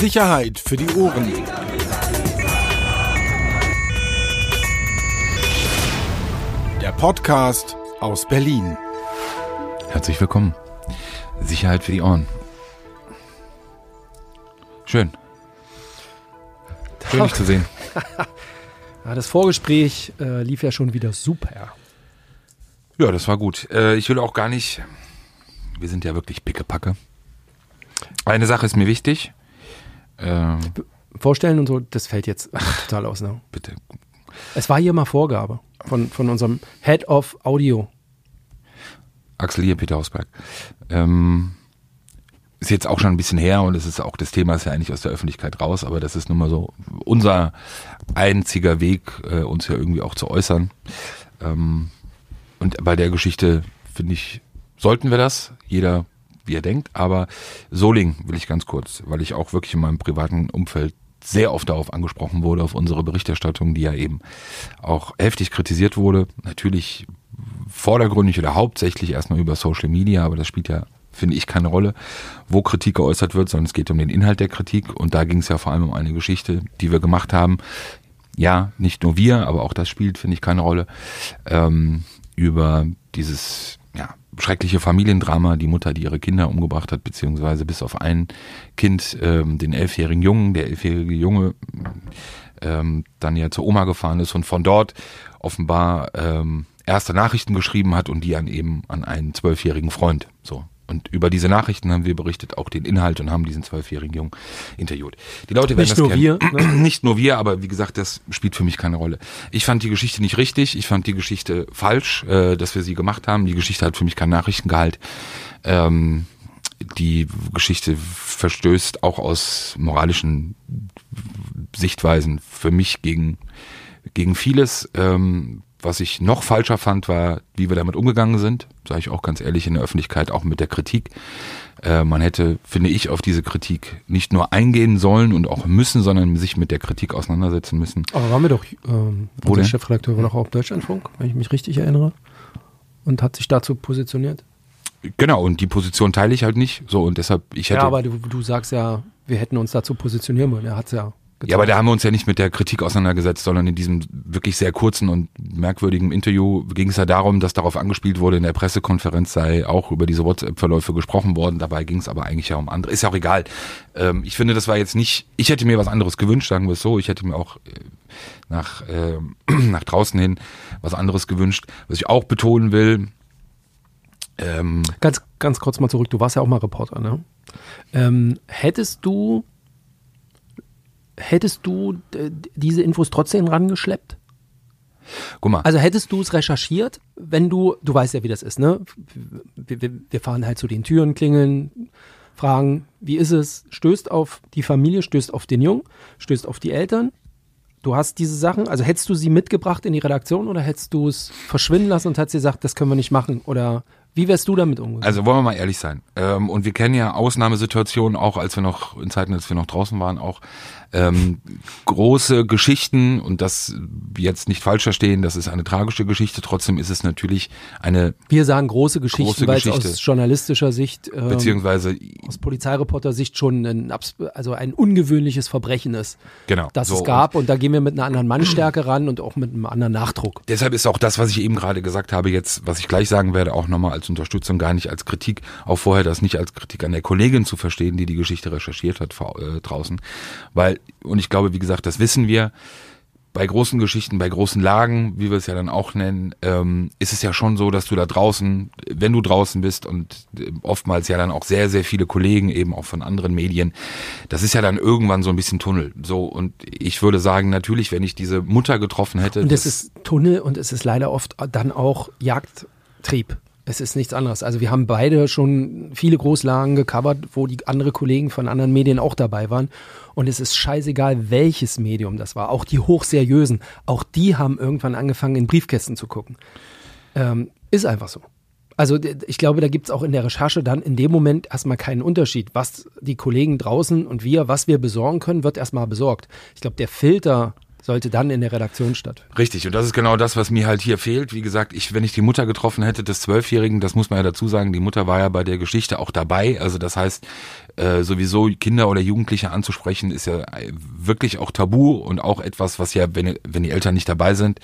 Sicherheit für die Ohren. Der Podcast aus Berlin. Herzlich willkommen. Sicherheit für die Ohren. Schön. Schön, dich zu sehen. Das Vorgespräch äh, lief ja schon wieder super. Ja, das war gut. Äh, ich will auch gar nicht. Wir sind ja wirklich pickepacke. Eine Sache ist mir wichtig. Ähm, Vorstellen und so, das fällt jetzt total aus. Ne? bitte. Es war hier mal Vorgabe von, von unserem Head of Audio. Axel hier, Peter Hausberg. Ähm, ist jetzt auch schon ein bisschen her und es ist auch das Thema ist ja eigentlich aus der Öffentlichkeit raus, aber das ist nun mal so unser einziger Weg, äh, uns ja irgendwie auch zu äußern. Ähm, und bei der Geschichte finde ich, sollten wir das, jeder wie er denkt, aber Soling will ich ganz kurz, weil ich auch wirklich in meinem privaten Umfeld sehr oft darauf angesprochen wurde, auf unsere Berichterstattung, die ja eben auch heftig kritisiert wurde. Natürlich vordergründig oder hauptsächlich erstmal über Social Media, aber das spielt ja, finde ich, keine Rolle, wo Kritik geäußert wird, sondern es geht um den Inhalt der Kritik und da ging es ja vor allem um eine Geschichte, die wir gemacht haben. Ja, nicht nur wir, aber auch das spielt, finde ich, keine Rolle. Ähm, über dieses ja, schreckliche Familiendrama, die Mutter, die ihre Kinder umgebracht hat, beziehungsweise bis auf ein Kind, ähm, den elfjährigen Jungen, der elfjährige Junge ähm, dann ja zur Oma gefahren ist und von dort offenbar ähm, erste Nachrichten geschrieben hat und die an eben an einen zwölfjährigen Freund. So. Und über diese Nachrichten haben wir berichtet, auch den Inhalt und haben diesen zwölfjährigen Jungen interviewt. Die Leute werden Nicht das nur kennen. wir, ne? Nicht nur wir, aber wie gesagt, das spielt für mich keine Rolle. Ich fand die Geschichte nicht richtig, ich fand die Geschichte falsch, äh, dass wir sie gemacht haben. Die Geschichte hat für mich keinen Nachrichtengehalt. Ähm, die Geschichte verstößt auch aus moralischen Sichtweisen für mich gegen, gegen vieles. Ähm, was ich noch falscher fand, war, wie wir damit umgegangen sind, sage ich auch ganz ehrlich in der Öffentlichkeit, auch mit der Kritik. Äh, man hätte, finde ich, auf diese Kritik nicht nur eingehen sollen und auch müssen, sondern sich mit der Kritik auseinandersetzen müssen. Aber waren wir doch, ähm, Wo denn? Chefredakteur war doch auch Deutschlandfunk, wenn ich mich richtig erinnere. Und hat sich dazu positioniert. Genau, und die Position teile ich halt nicht. So, und deshalb, ich hätte. Ja, aber du, du sagst ja, wir hätten uns dazu positionieren wollen. Er hat es ja getan. Ja, aber da haben wir uns ja nicht mit der Kritik auseinandergesetzt, sondern in diesem wirklich sehr kurzen und merkwürdigen Interview ging es ja darum, dass darauf angespielt wurde, in der Pressekonferenz sei auch über diese WhatsApp-Verläufe gesprochen worden. Dabei ging es aber eigentlich ja um andere. Ist ja auch egal. Ähm, ich finde, das war jetzt nicht, ich hätte mir was anderes gewünscht, sagen wir es so. Ich hätte mir auch äh, nach, äh, nach draußen hin was anderes gewünscht. Was ich auch betonen will, ähm, Ganz, ganz kurz mal zurück, du warst ja auch mal Reporter, ne? Ähm, hättest du, hättest du äh, diese Infos trotzdem rangeschleppt? guck mal, Also hättest du es recherchiert, wenn du, du weißt ja, wie das ist, ne? Wir, wir, wir fahren halt zu den Türen, klingeln, fragen, wie ist es? Stößt auf die Familie, stößt auf den Jungen, stößt auf die Eltern. Du hast diese Sachen, also hättest du sie mitgebracht in die Redaktion oder hättest du es verschwinden lassen und hättest gesagt, das können wir nicht machen? Oder wie wärst du damit umgegangen? Also wollen wir mal ehrlich sein. Ähm, und wir kennen ja Ausnahmesituationen, auch als wir noch, in Zeiten, als wir noch draußen waren, auch ähm, große Geschichten und das jetzt nicht falsch verstehen, das ist eine tragische Geschichte, trotzdem ist es natürlich eine, wir sagen große Geschichten, Große weil es Geschichte. aus journalistischer Sicht, ähm, beziehungsweise, aus Polizeireporter-Sicht schon ein, also ein ungewöhnliches Verbrechen ist, genau. das so, es gab. Und da gehen wir mit einer anderen Mannstärke ran und auch mit einem anderen Nachdruck. Deshalb ist auch das, was ich eben gerade gesagt habe, jetzt, was ich gleich sagen werde, auch nochmal als Unterstützung, gar nicht als Kritik, auch vorher das nicht als Kritik an der Kollegin zu verstehen, die die Geschichte recherchiert hat äh, draußen. Weil, und ich glaube, wie gesagt, das wissen wir, bei großen Geschichten, bei großen Lagen, wie wir es ja dann auch nennen, ähm, ist es ja schon so, dass du da draußen, wenn du draußen bist und äh, oftmals ja dann auch sehr, sehr viele Kollegen eben auch von anderen Medien, das ist ja dann irgendwann so ein bisschen Tunnel. So, und ich würde sagen, natürlich, wenn ich diese Mutter getroffen hätte. Und es ist Tunnel und es ist leider oft dann auch Jagdtrieb. Es ist nichts anderes. Also wir haben beide schon viele Großlagen gecovert, wo die andere Kollegen von anderen Medien auch dabei waren. Und es ist scheißegal, welches Medium das war. Auch die hochseriösen, auch die haben irgendwann angefangen, in Briefkästen zu gucken. Ähm, ist einfach so. Also ich glaube, da gibt es auch in der Recherche dann in dem Moment erstmal keinen Unterschied. Was die Kollegen draußen und wir, was wir besorgen können, wird erstmal besorgt. Ich glaube, der Filter sollte dann in der Redaktion stattfinden. Richtig, und das ist genau das, was mir halt hier fehlt. Wie gesagt, ich, wenn ich die Mutter getroffen hätte des Zwölfjährigen, das muss man ja dazu sagen, die Mutter war ja bei der Geschichte auch dabei. Also das heißt, äh, sowieso Kinder oder Jugendliche anzusprechen, ist ja äh, wirklich auch tabu und auch etwas, was ja, wenn, wenn die Eltern nicht dabei sind,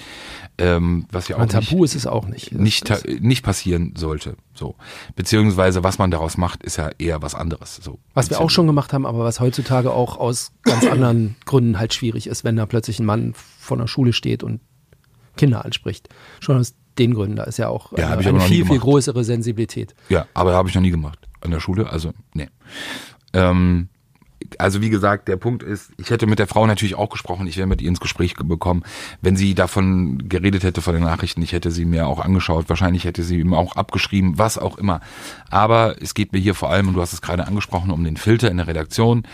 ähm, was ja auch Ein Tabu nicht, ist es auch nicht. nicht, nicht passieren sollte. So. Beziehungsweise was man daraus macht, ist ja eher was anderes. So. Was wir auch schon gemacht haben, aber was heutzutage auch aus ganz anderen Gründen halt schwierig ist, wenn da plötzlich ein Mann vor einer Schule steht und Kinder anspricht. Schon aus den Gründen, da ist ja auch Ja, eine, eine viel, viel größere Sensibilität. Ja, aber habe ich noch nie gemacht. An der Schule, also, nee. Ähm, also wie gesagt, der Punkt ist, ich hätte mit der Frau natürlich auch gesprochen, ich wäre mit ihr ins Gespräch ge- bekommen, wenn sie davon geredet hätte von den Nachrichten, ich hätte sie mir auch angeschaut, wahrscheinlich hätte sie ihm auch abgeschrieben, was auch immer. Aber es geht mir hier vor allem, und du hast es gerade angesprochen, um den Filter in der Redaktion.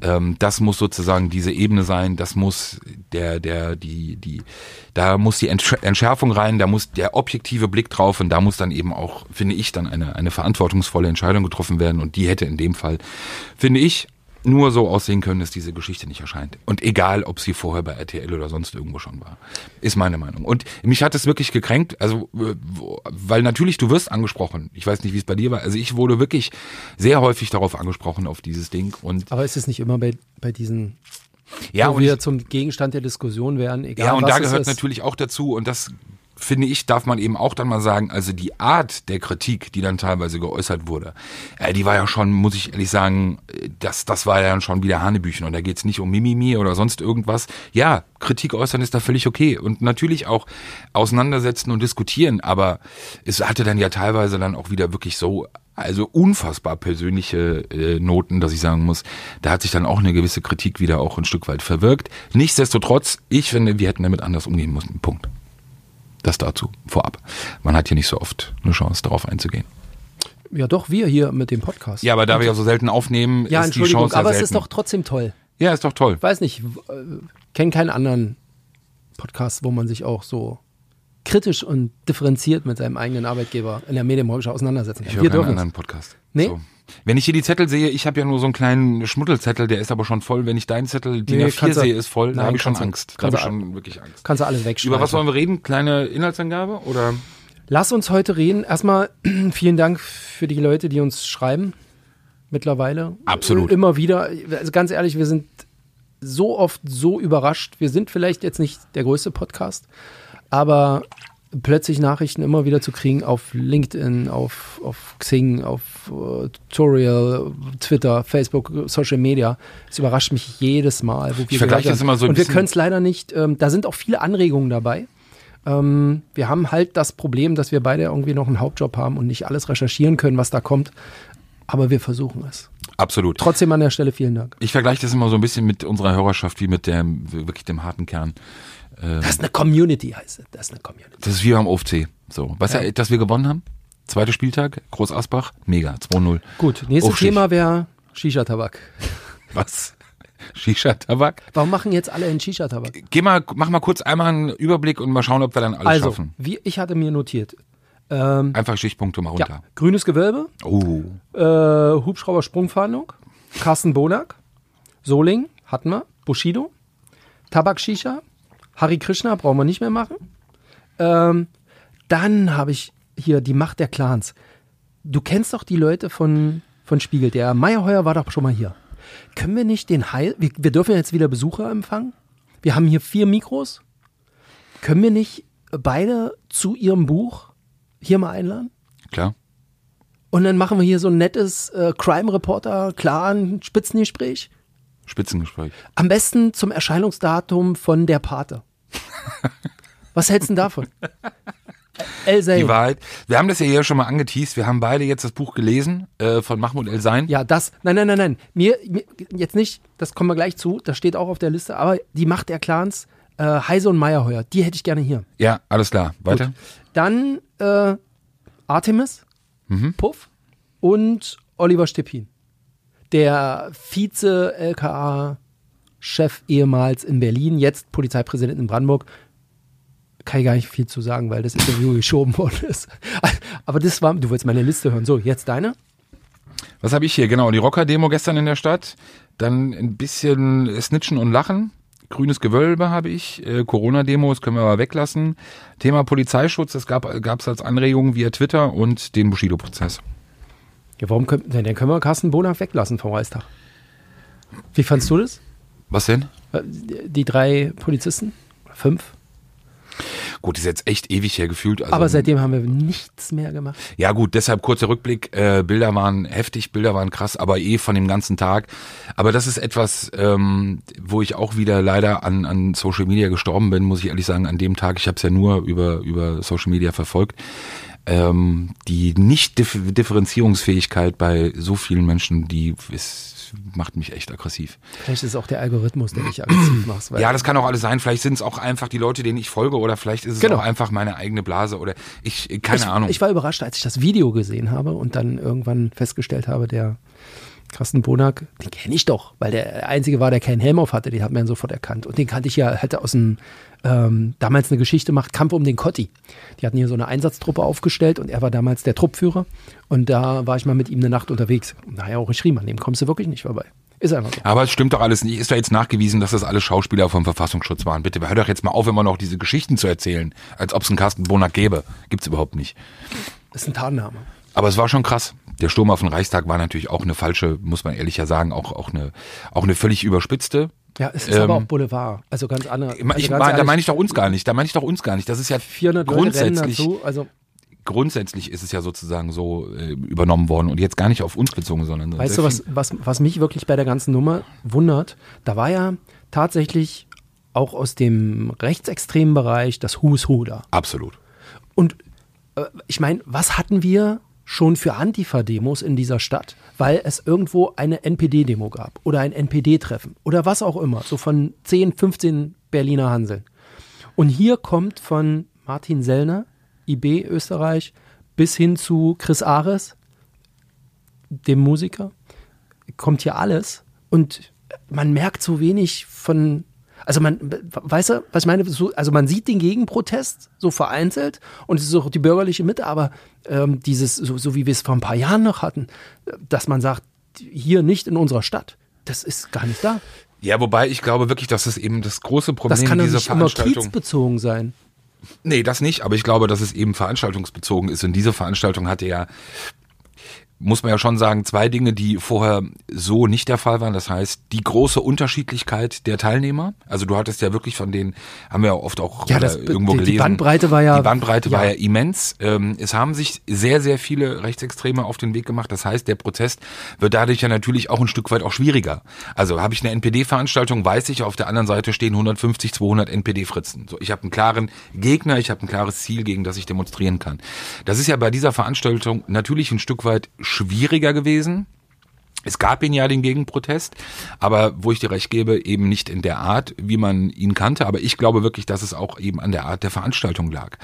Ähm, das muss sozusagen diese Ebene sein, das muss der, der, die, die, da muss die Entsch- Entschärfung rein, da muss der objektive Blick drauf und da muss dann eben auch, finde ich, dann eine, eine verantwortungsvolle Entscheidung getroffen werden und die hätte in dem Fall, finde ich, nur so aussehen können, dass diese Geschichte nicht erscheint. Und egal, ob sie vorher bei RTL oder sonst irgendwo schon war. Ist meine Meinung. Und mich hat es wirklich gekränkt, also, äh, weil natürlich du wirst angesprochen. Ich weiß nicht, wie es bei dir war. Also ich wurde wirklich sehr häufig darauf angesprochen, auf dieses Ding. Und Aber ist es nicht immer bei, bei diesen, ja, wo und wir ich, zum Gegenstand der Diskussion werden, egal ja, und da gehört natürlich auch dazu, und das finde ich, darf man eben auch dann mal sagen, also die Art der Kritik, die dann teilweise geäußert wurde, äh, die war ja schon, muss ich ehrlich sagen, äh, das, das war ja dann schon wieder Hanebüchen und da geht's nicht um Mimimi oder sonst irgendwas. Ja, Kritik äußern ist da völlig okay und natürlich auch auseinandersetzen und diskutieren, aber es hatte dann ja teilweise dann auch wieder wirklich so also unfassbar persönliche äh, Noten, dass ich sagen muss, da hat sich dann auch eine gewisse Kritik wieder auch ein Stück weit verwirkt. Nichtsdestotrotz, ich finde, wir hätten damit anders umgehen müssen. Punkt. Das dazu, vorab. Man hat hier nicht so oft eine Chance, darauf einzugehen. Ja, doch, wir hier mit dem Podcast. Ja, aber da wir ja so selten aufnehmen, ja, ist die Chance ja aber es ist doch trotzdem toll. Ja, ist doch toll. Ich weiß nicht, äh, kenne keinen anderen Podcast, wo man sich auch so kritisch und differenziert mit seinem eigenen Arbeitgeber in der Medienbranche auseinandersetzen kann. Ich höre Wir keinen anderen Podcast. Nee? So. Wenn ich hier die Zettel sehe, ich habe ja nur so einen kleinen Schmuddelzettel, der ist aber schon voll. Wenn ich deinen Zettel DIN Nee, A4 kannst du- sehe, ist voll, da habe ich schon du- Angst. Da habe ich schon wirklich Angst. Kannst du alles wegschreiben. Über was wollen wir reden? Kleine Inhaltsangabe oder? Lass uns heute reden. Erstmal vielen Dank für die Leute, die uns schreiben. Mittlerweile. Absolut. Immer wieder. Also ganz ehrlich, wir sind so oft so überrascht. Wir sind vielleicht jetzt nicht der größte Podcast, aber plötzlich Nachrichten immer wieder zu kriegen auf LinkedIn, auf, auf Xing, auf äh, Tutorial, Twitter, Facebook, Social Media. Es überrascht mich jedes Mal. Wo wir Ich vergleiche das immer so ein Und wir können es leider nicht, ähm, da sind auch viele Anregungen dabei. Ähm, wir haben halt das Problem, dass wir beide irgendwie noch einen Hauptjob haben und nicht alles recherchieren können, was da kommt. Aber wir versuchen es. Absolut. Trotzdem an der Stelle vielen Dank. Ich vergleiche das immer so ein bisschen mit unserer Hörerschaft wie mit dem wirklich dem harten Kern. Das ist eine Community, heißt es. Das ist eine Community. Das ist wie beim OFC. So, weißt Ja. du, dass wir gewonnen haben? Zweiter Spieltag, Groß Asbach, mega, 2-0. Gut, nächstes Aufstich. Thema wäre Shisha-Tabak. Was? Shisha-Tabak? Warum machen jetzt alle einen Shisha-Tabak? Geh mal, mach mal kurz einmal einen Überblick und mal schauen, ob wir dann alles Also, schaffen. wie ich hatte mir notiert. Ähm, Einfach Stichpunkte mal ja, runter. grünes Gewölbe, Oh, äh, Hubschrauber-Sprungfahndung, Carsten Bonak, Soling, hatten wir, Bushido, Tabak-Shisha, Hari Krishna, brauchen wir nicht mehr machen. Ähm, dann habe ich hier die Macht der Clans. Du kennst doch die Leute von, von Spiegel. Der Meyerheuer war doch schon mal hier. Können wir nicht den Heil... Wir, wir dürfen jetzt wieder Besucher empfangen. Wir haben hier vier Mikros. Können wir nicht beide zu ihrem Buch hier mal einladen? klar. Und dann machen wir hier so ein nettes äh, Crime-Reporter, klaren Spitzengespräch. Spitzengespräch. Am besten zum Erscheinungsdatum von der Pate. Was hältst du denn davon? El Die Zayn. Wahrheit. Wir haben das ja hier schon mal angeteased. Wir haben beide jetzt das Buch gelesen äh, von Mahmoud El Sein. Ja, das. Nein, nein, nein, nein. Mir, mir jetzt nicht, das kommen wir gleich zu, das steht auch auf der Liste, aber die Macht der Clans, äh, Heise und Meyerheuer, die hätte ich gerne hier. Ja, alles klar. Weiter. Dann äh, Artemis, Puff und Oliver Steppin. Der Vize-LKA-Chef ehemals in Berlin, jetzt Polizeipräsident in Brandenburg. Kann ich gar nicht viel zu sagen, weil das Interview geschoben worden ist. Aber das war, du wolltest meine Liste hören. So, jetzt deine? Was habe ich hier? Genau, die Rocker-Demo gestern in der Stadt. Dann ein bisschen Snitchen und Lachen. Grünes Gewölbe habe ich. Äh, Corona-Demos können wir aber weglassen. Thema Polizeischutz, das gab es als Anregung via Twitter und den Bushido-Prozess. Ja, warum können, dann können wir Carsten Bonach weglassen vom Reichstag. Wie fandst du das? Was denn? Äh, Die drei Polizisten? Fünf? Gut, ist jetzt echt ewig her gefühlt. Also, Aber seitdem haben wir nichts mehr gemacht. Ja gut, deshalb kurzer Rückblick. Äh, Bilder waren heftig, Bilder waren krass, aber eh von dem ganzen Tag. Aber das ist etwas, ähm, wo ich auch wieder leider an, an Social Media gestorben bin, muss ich ehrlich sagen, an dem Tag. Ich habe es ja nur über, über Social Media verfolgt. Ähm, die Nicht-Differenzierungsfähigkeit bei so vielen Menschen, die ist, macht mich echt aggressiv. Vielleicht ist es auch der Algorithmus, der dich aggressiv macht. Ja, das kann auch alles sein. Vielleicht sind es auch einfach die Leute, denen ich folge, oder vielleicht ist es Genau. auch einfach meine eigene Blase oder ich, keine ich, Ahnung. Ich war überrascht, als ich das Video gesehen habe und dann irgendwann festgestellt habe, der Carsten Bonak, den kenne ich doch, weil der einzige war, der keinen Helm auf hatte, den hat man sofort erkannt. Und den kannte ich ja, hatte aus dem, ähm, damals eine Geschichte gemacht, Kampf um den Kotti. Die hatten hier so eine Einsatztruppe aufgestellt und er war damals der Truppführer. Und da war ich mal mit ihm eine Nacht unterwegs. Und daher auch geschrieben, an dem kommst du wirklich nicht vorbei. Ist einfach so. Aber es stimmt doch alles nicht. Ist doch jetzt nachgewiesen, dass das alle Schauspieler vom Verfassungsschutz waren. Bitte, hör doch jetzt mal auf, immer noch diese Geschichten zu erzählen, als ob es einen Carsten Bonak gäbe. Gibt's überhaupt nicht. Ist ein Tarnname. Aber es war schon krass. Der Sturm auf den Reichstag war natürlich auch eine falsche, muss man ehrlich ja sagen, auch, auch eine, auch eine völlig überspitzte. Ja, es ist Ähm, aber auch Boulevard. Also ganz andere. Ich, also ich, ganz da meine ich doch uns gar nicht. Da meine ich doch uns gar nicht. Das ist ja 400 Leute rennen grundsätzlich, dazu. Also grundsätzlich ist es ja sozusagen so äh, übernommen worden und jetzt gar nicht auf uns bezogen, sondern Weißt du, was, was, was mich wirklich bei der ganzen Nummer wundert? Da war ja tatsächlich auch aus dem rechtsextremen Bereich das Who's Who da. Absolut. Und äh, ich meine, was hatten wir schon für Antifa-Demos in dieser Stadt? Weil es irgendwo eine NPD-Demo gab oder ein NPD-Treffen oder was auch immer, so von 10, 15 Berliner Hanseln. Und hier kommt von Martin Sellner, IB Österreich, bis hin zu Chris Ares, dem Musiker, kommt hier alles und man merkt so wenig von, also man, weißt du, was ich meine, so, also man sieht den Gegenprotest so vereinzelt und es ist auch die bürgerliche Mitte, aber ähm, dieses, so, so wie wir es vor ein paar Jahren noch hatten, dass man sagt, hier nicht in unserer Stadt, das ist gar nicht da. Ja, wobei ich glaube wirklich, dass es eben das große Problem Das kann dieser nicht immer Veranstaltung. kiezbezogen sein. Nee, das nicht, aber ich glaube, dass es eben veranstaltungsbezogen ist. Und diese Veranstaltung hatte ja, muss man ja schon sagen, zwei Dinge, die vorher so nicht der Fall waren. Das heißt, die große Unterschiedlichkeit der Teilnehmer. Also du hattest ja wirklich von denen, haben wir ja oft auch Ja, äh, das- irgendwo die- die gelesen. Bandbreite war ja- Die Bandbreite war ja. ja immens. Ähm, es haben sich sehr, sehr viele Rechtsextreme auf den Weg gemacht. Das heißt, der Protest wird dadurch ja natürlich auch ein Stück weit auch schwieriger. Also habe ich eine NPD-Veranstaltung, weiß ich, auf der anderen Seite stehen 150, 200 NPD-Fritzen. So, ich habe einen klaren Gegner, ich habe ein klares Ziel, gegen das ich demonstrieren kann. Das ist ja bei dieser Veranstaltung natürlich ein Stück weit schwieriger gewesen. Es gab ihn ja den Gegenprotest, aber wo ich dir recht gebe, eben nicht in der Art, wie man ihn kannte. Aber ich glaube wirklich, dass es auch eben an der Art der Veranstaltung lag.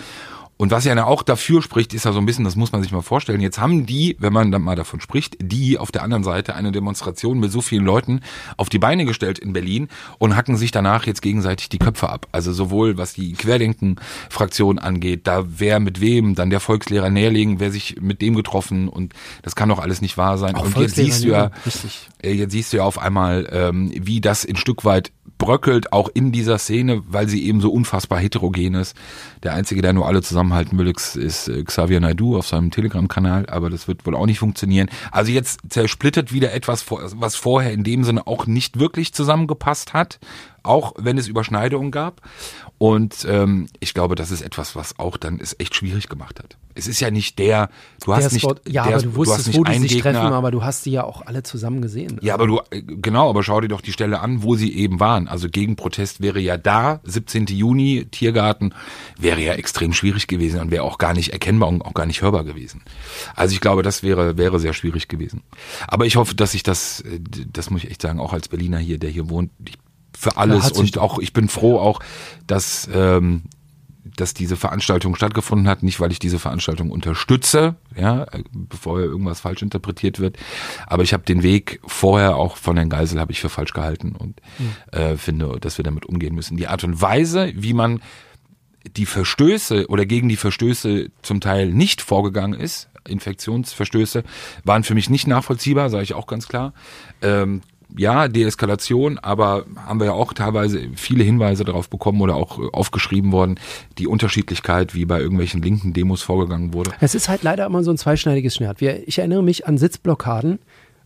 Und was ja auch dafür spricht, ist ja so ein bisschen, das muss man sich mal vorstellen. Jetzt haben die, wenn man dann mal davon spricht, die auf der anderen Seite eine Demonstration mit so vielen Leuten auf die Beine gestellt in Berlin und hacken sich danach jetzt gegenseitig die Köpfe ab. Also sowohl was die Querdenken-Fraktion angeht, da wer mit wem, dann der Volkslehrer näherlegen, wer sich mit dem getroffen und das kann doch alles nicht wahr sein. Auch und jetzt siehst du ja, richtig. äh, Jetzt siehst du ja auf einmal, ähm, wie das ein Stück weit bröckelt, auch in dieser Szene, weil sie eben so unfassbar heterogen ist. Der Einzige, der nur alle zusammenhalten will, ist, äh, Xavier Naidoo auf seinem Telegram-Kanal, aber das wird wohl auch nicht funktionieren. Also jetzt zersplittert wieder etwas, was vorher in dem Sinne auch nicht wirklich zusammengepasst hat, auch wenn es Überschneidungen gab. Und ähm, ich glaube, das ist etwas, was auch dann es echt schwierig gemacht hat. Es ist ja nicht der, du hast Der nicht, Spot, ja, der, aber du hast wusstest, nicht wo die sich Gegner, treffen, aber du hast die ja auch alle zusammen gesehen. ja, aber du, äh, genau, aber schau dir doch die Stelle an, wo sie eben waren. Also Gegenprotest wäre ja da, 17. Juni, Tiergarten, wäre ja extrem schwierig gewesen und wäre auch gar nicht erkennbar und auch gar nicht hörbar gewesen. Also ich glaube, das wäre, wäre sehr schwierig gewesen. Aber ich hoffe, dass ich das, äh, das muss ich echt sagen, auch als Berliner hier, der hier wohnt, ich, für alles. und auch, ich bin froh auch, dass, ähm, dass diese Veranstaltung stattgefunden hat, nicht weil ich diese Veranstaltung unterstütze, ja, äh, bevor irgendwas falsch interpretiert wird, aber ich habe den Weg vorher auch von Herrn Geisel habe ich für falsch gehalten und äh, finde, dass wir damit umgehen müssen. Die Art und Weise, wie man die Verstöße oder gegen die Verstöße zum Teil nicht vorgegangen ist, Infektionsverstöße, waren für mich nicht nachvollziehbar, sage ich auch ganz klar. Ähm, ja, Deeskalation, aber haben wir ja auch teilweise viele Hinweise darauf bekommen oder auch äh, aufgeschrieben worden, die Unterschiedlichkeit, wie bei irgendwelchen linken Demos vorgegangen wurde. Es ist halt leider immer so ein zweischneidiges Schwert. Ich erinnere mich an Sitzblockaden,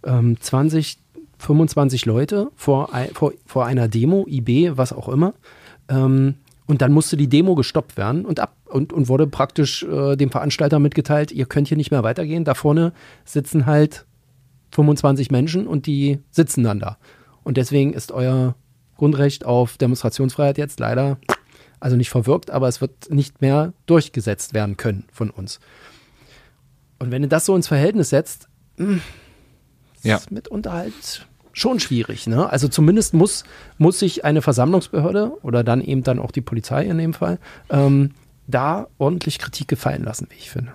ähm, 20, 25 Leute vor, vor, vor einer Demo, IB, was auch immer. Ähm, und dann musste die Demo gestoppt werden und ab und, und wurde praktisch äh, dem Veranstalter mitgeteilt, ihr könnt hier nicht mehr weitergehen. Da vorne sitzen halt 25 Menschen und die sitzen dann da. Und deswegen ist euer Grundrecht auf Demonstrationsfreiheit jetzt leider, also nicht verwirkt, aber es wird nicht mehr durchgesetzt werden können von uns. Und wenn du das so ins Verhältnis setzt, mh, Ja. ist mitunter halt schon schwierig. Ne? Also zumindest muss, muss sich eine Versammlungsbehörde oder dann eben dann auch die Polizei in dem Fall ähm, da ordentlich Kritik gefallen lassen, wie ich finde.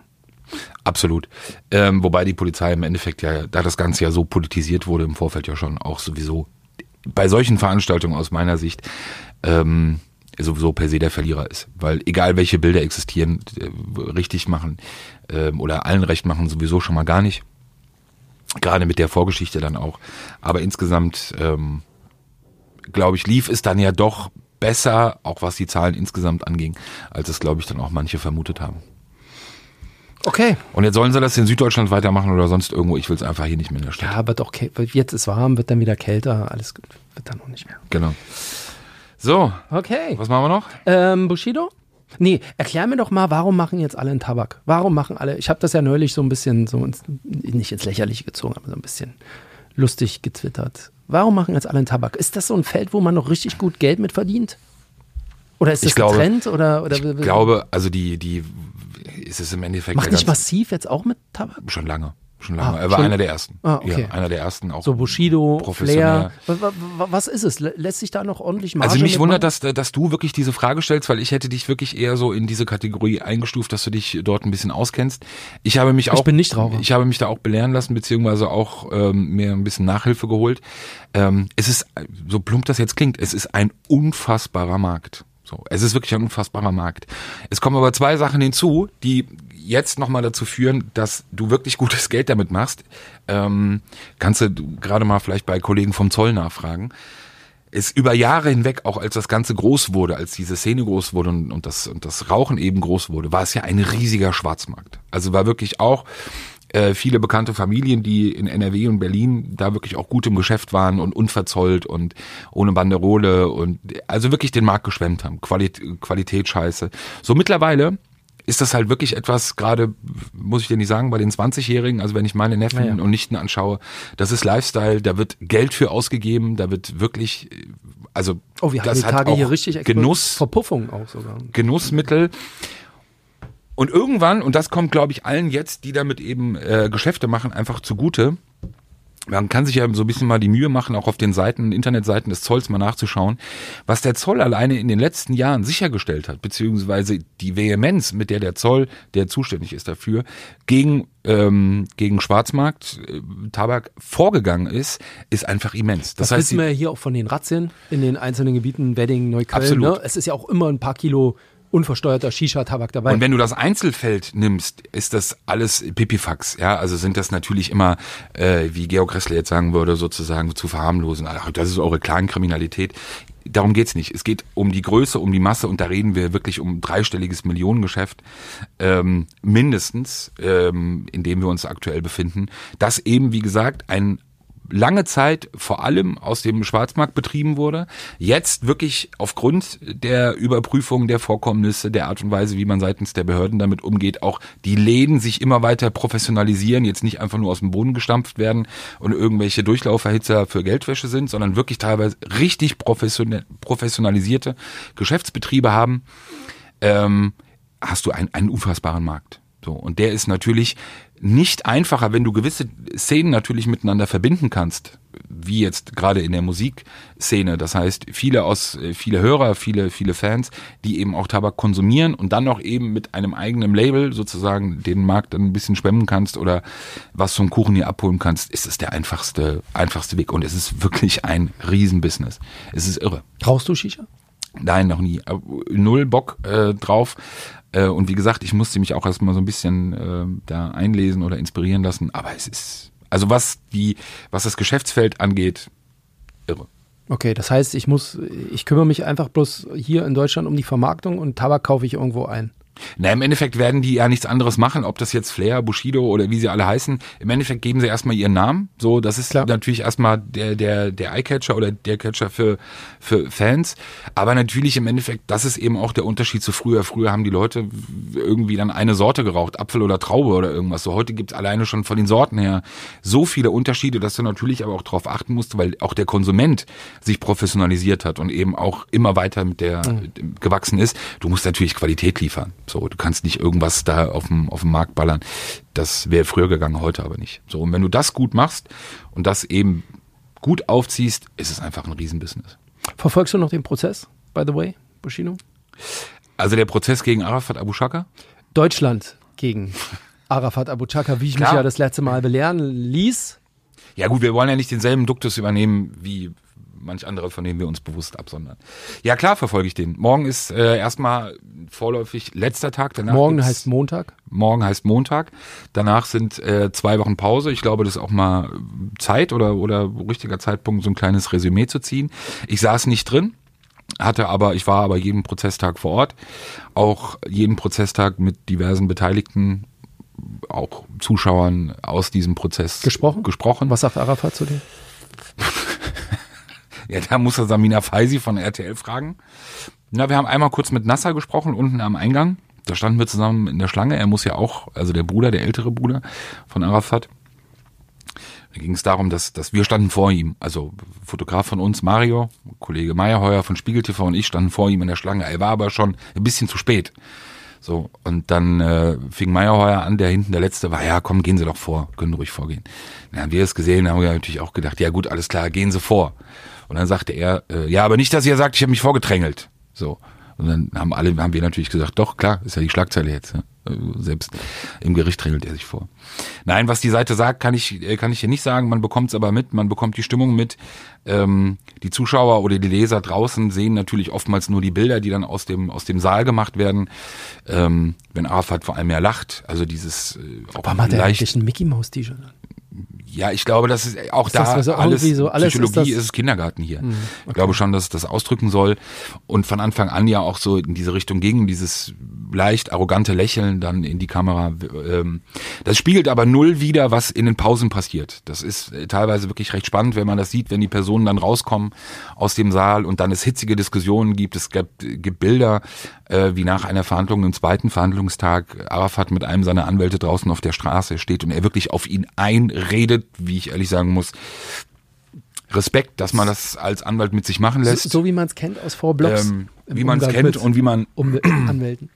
Absolut. Ähm, wobei die Polizei im Endeffekt ja, da das Ganze ja so politisiert wurde im Vorfeld ja schon auch sowieso bei solchen Veranstaltungen aus meiner Sicht ähm, sowieso per se der Verlierer ist. Weil egal welche Bilder existieren, äh, richtig machen ähm, oder allen recht machen, sowieso schon mal gar nicht. Gerade mit der Vorgeschichte dann auch. Aber insgesamt, ähm, glaube ich, lief es dann ja doch besser, auch was die Zahlen insgesamt anging, als es, glaube ich, dann auch manche vermutet haben. Okay. Und jetzt sollen sie das in Süddeutschland weitermachen oder sonst irgendwo. Ich will es einfach hier nicht mehr in der Stadt. Ja, wird auch jetzt ist warm, wird dann wieder kälter, alles wird dann auch nicht mehr. Genau. So, Okay. was machen wir noch? Ähm, Bushido? Nee, erklär mir doch mal, warum machen jetzt alle einen Tabak? Warum machen alle, ich habe das ja neulich so ein bisschen, so ins, nicht ins Lächerliche gezogen, aber so ein bisschen lustig getwittert. Warum machen jetzt alle einen Tabak? Ist das so ein Feld, wo man noch richtig gut Geld mit verdient? Oder ist das Ich glaube- Trend? Oder, oder Ich glaube, also die, die ist es im Endeffekt macht nicht massiv jetzt auch mit Tabak? schon lange. Schon lange. Ah, er war schon- einer der ersten. Ah, okay. Ja, einer der ersten auch. So Bushido. Flair. Wa- wa- Was ist es? Lä- Lässt sich da noch ordentlich Marge Also mich wundert, dass, dass du wirklich diese Frage stellst, weil ich hätte dich wirklich eher so in diese Kategorie eingestuft, dass du dich dort ein bisschen auskennst. Ich habe mich auch, bin Nichtraucher. ich habe mich da auch belehren lassen, beziehungsweise auch ähm, mir ein bisschen Nachhilfe geholt. Ähm, es ist, so plump das jetzt klingt, es ist ein unfassbarer Markt. So, es ist wirklich ein unfassbarer Markt. Es kommen aber zwei Sachen hinzu, die jetzt nochmal dazu führen, dass du wirklich gutes Geld damit machst. Ähm, kannst du gerade mal vielleicht bei Kollegen vom Zoll nachfragen es über Jahre hinweg, auch als das Ganze groß wurde, als diese Szene groß wurde und, und, das, und das Rauchen eben groß wurde, war es ja ein riesiger Schwarzmarkt. Also war wirklich auch äh, viele bekannte Familien, die in NRW und Berlin da wirklich auch gut im Geschäft waren und unverzollt und ohne Banderole und also wirklich den Markt geschwemmt haben. Qualit Qualität scheiße. So mittlerweile ist das halt wirklich etwas, gerade, muss ich dir nicht sagen, bei den 20-Jährigen, also wenn ich meine Neffen Ja, ja. und Nichten anschaue, das ist Lifestyle, da wird Geld für ausgegeben, da wird wirklich, also Oh, wir haben das die hat Tage auch hier richtig Genuss, Verpuffung auch sogar. Genussmittel. Und irgendwann, und das kommt, glaube ich, allen jetzt, die damit eben äh, Geschäfte machen, einfach zugute. Man kann sich ja so ein bisschen mal die Mühe machen, auch auf den Seiten, Internetseiten des Zolls mal nachzuschauen, was der Zoll alleine in den letzten Jahren sichergestellt hat, beziehungsweise die Vehemenz, mit der der Zoll, der zuständig ist dafür, gegen, ähm, gegen Schwarzmarkt, äh, Tabak vorgegangen ist, ist einfach immens. Das, Das, heißt, wissen wir ja hier auch von den Razzien in den einzelnen Gebieten, Wedding, Neukölln. Absolut. Ne? Es ist ja auch immer ein paar Kilo unversteuerter Shisha-Tabak dabei. Und wenn du das Einzelfeld nimmst, ist das alles Pipifax. Ja, also sind das natürlich immer, äh, wie Georg Ressler jetzt sagen würde, sozusagen zu verharmlosen. Ach, das ist eure Clankriminalität. Darum geht's nicht. Es geht um die Größe, um die Masse und da reden wir wirklich um dreistelliges Millionengeschäft ähm, mindestens, ähm, in dem wir uns aktuell befinden. Das eben, wie gesagt, ein lange Zeit vor allem aus dem Schwarzmarkt betrieben wurde. Jetzt wirklich aufgrund der Überprüfung der Vorkommnisse, der Art und Weise, wie man seitens der Behörden damit umgeht, auch die Läden sich immer weiter professionalisieren, jetzt nicht einfach nur aus dem Boden gestampft werden und irgendwelche Durchlauferhitzer für Geldwäsche sind, sondern wirklich teilweise richtig professionalisierte Geschäftsbetriebe haben, ähm, hast du einen, einen unfassbaren Markt. So, und der ist natürlich nicht einfacher, wenn du gewisse Szenen natürlich miteinander verbinden kannst, wie jetzt gerade in der Musikszene. Das heißt, viele aus, äh, viele Hörer, viele, viele Fans, die eben auch Tabak konsumieren und dann noch eben mit einem eigenen Label sozusagen den Markt dann ein bisschen schwemmen kannst oder was zum Kuchen hier abholen kannst, ist es der einfachste, einfachste Weg. Und es ist wirklich ein Riesenbusiness. Es ist irre. Rauchst du Shisha? Nein, noch nie. Äh, Null Bock äh, drauf. Äh, und wie gesagt, ich musste mich auch erstmal so ein bisschen äh, da einlesen oder inspirieren lassen. Aber es ist, also was die, was das Geschäftsfeld angeht, irre. Okay, das heißt, ich muss, ich kümmere mich einfach bloß hier in Deutschland um die Vermarktung und Tabak kaufe ich irgendwo ein. Na, im Endeffekt werden die ja nichts anderes machen, ob das jetzt Flair, Bushido oder wie sie alle heißen. Im Endeffekt geben sie erstmal ihren Namen. So, das ist Klar. natürlich erstmal der, der, der Eyecatcher oder der Catcher für, für Fans. Aber natürlich im Endeffekt, das ist eben auch der Unterschied zu früher. Früher haben die Leute irgendwie dann eine Sorte geraucht, Apfel oder Traube oder irgendwas. So, heute gibt's alleine schon von den Sorten her so viele Unterschiede, dass du natürlich aber auch darauf achten musst, weil auch der Konsument sich professionalisiert hat und eben auch immer weiter mit der gewachsen ist. Du musst natürlich Qualität liefern. So, du kannst nicht irgendwas da auf dem, auf dem Markt ballern. Das wäre früher gegangen, heute aber nicht. So, und wenn du das gut machst und das eben gut aufziehst, ist es einfach ein Riesenbusiness. Verfolgst du noch den Prozess, by the way, Bushido? Also der Prozess gegen Arafat Abu Shaka? Deutschland gegen Arafat Abu Chaka, wie ich mich Klar. ja das letzte Mal belehren ließ. Ja gut, wir wollen ja nicht denselben Duktus übernehmen wie manch andere, von denen wir uns bewusst absondern. Ja klar verfolge ich den. Morgen ist äh, erstmal vorläufig letzter Tag. Danach Morgen heißt Montag. Morgen heißt Montag. Danach sind äh, zwei Wochen Pause. Ich glaube, das ist auch mal Zeit oder, oder richtiger Zeitpunkt, so ein kleines Resümee zu ziehen. Ich saß nicht drin, hatte aber, ich war aber jeden Prozesstag vor Ort. Auch jeden Prozesstag mit diversen Beteiligten, auch Zuschauern aus diesem Prozess Gesprochen? gesprochen. Was sagt Arafat zu dir? Ja, da muss er Samina Faisi von RTL fragen. Na, wir haben einmal kurz mit Nasser gesprochen, unten am Eingang. Da standen wir zusammen in der Schlange. Er muss ja auch, also der Bruder, der ältere Bruder von Arafat. Da ging es darum, dass, dass wir standen vor ihm. Also Fotograf von uns, Mario, Kollege Meyerheuer von Spiegel TV und ich standen vor ihm in der Schlange. Er war aber schon ein bisschen zu spät. So, und dann äh, fing Meyerheuer an, der hinten der Letzte war, ja komm, gehen Sie doch vor, können ruhig vorgehen. Dann haben wir es gesehen, haben wir natürlich auch gedacht, ja gut, alles klar, gehen Sie vor. Und dann sagte er, äh, ja, aber nicht, dass ihr sagt, ich habe mich vorgedrängelt. So. Und dann haben alle, haben wir natürlich gesagt, doch, klar, ist ja die Schlagzeile jetzt. Ne? Äh, Selbst im Gericht drängelt er sich vor. Nein, was die Seite sagt, kann ich, äh, kann ich hier nicht sagen. Man bekommt es aber mit, man bekommt die Stimmung mit. Ähm, die Zuschauer oder die Leser draußen sehen natürlich oftmals nur die Bilder, die dann aus dem, aus dem Saal gemacht werden. Ähm, wenn Arafat vor allem mehr lacht, also dieses äh, auch Warum hat er eigentlich ein Mickey Maus T-Shirt an? Ja, ich glaube, das ist auch Ist da das so alles, so- alles Psychologie ist ist, das- es Kindergarten hier. Ich glaube schon, dass es das ausdrücken soll und von Anfang an ja auch so in diese Richtung ging, dieses leicht arrogante Lächeln dann in die Kamera. Ähm, das spiegelt aber null wieder, was in den Pausen passiert. Das ist äh, teilweise wirklich recht spannend, wenn man das sieht, wenn die Personen dann rauskommen aus dem Saal und dann es hitzige Diskussionen gibt. Es gibt, gibt Bilder, äh, wie nach einer Verhandlung, im zweiten Verhandlungstag, Arafat mit einem seiner Anwälte draußen auf der Straße steht und er wirklich auf ihn einredet, wie ich ehrlich sagen muss. Respekt, dass man das als Anwalt mit sich machen So, lässt. so wie man es kennt aus V-Blogs. ähm, wie man es kennt und wie man um Anwälten.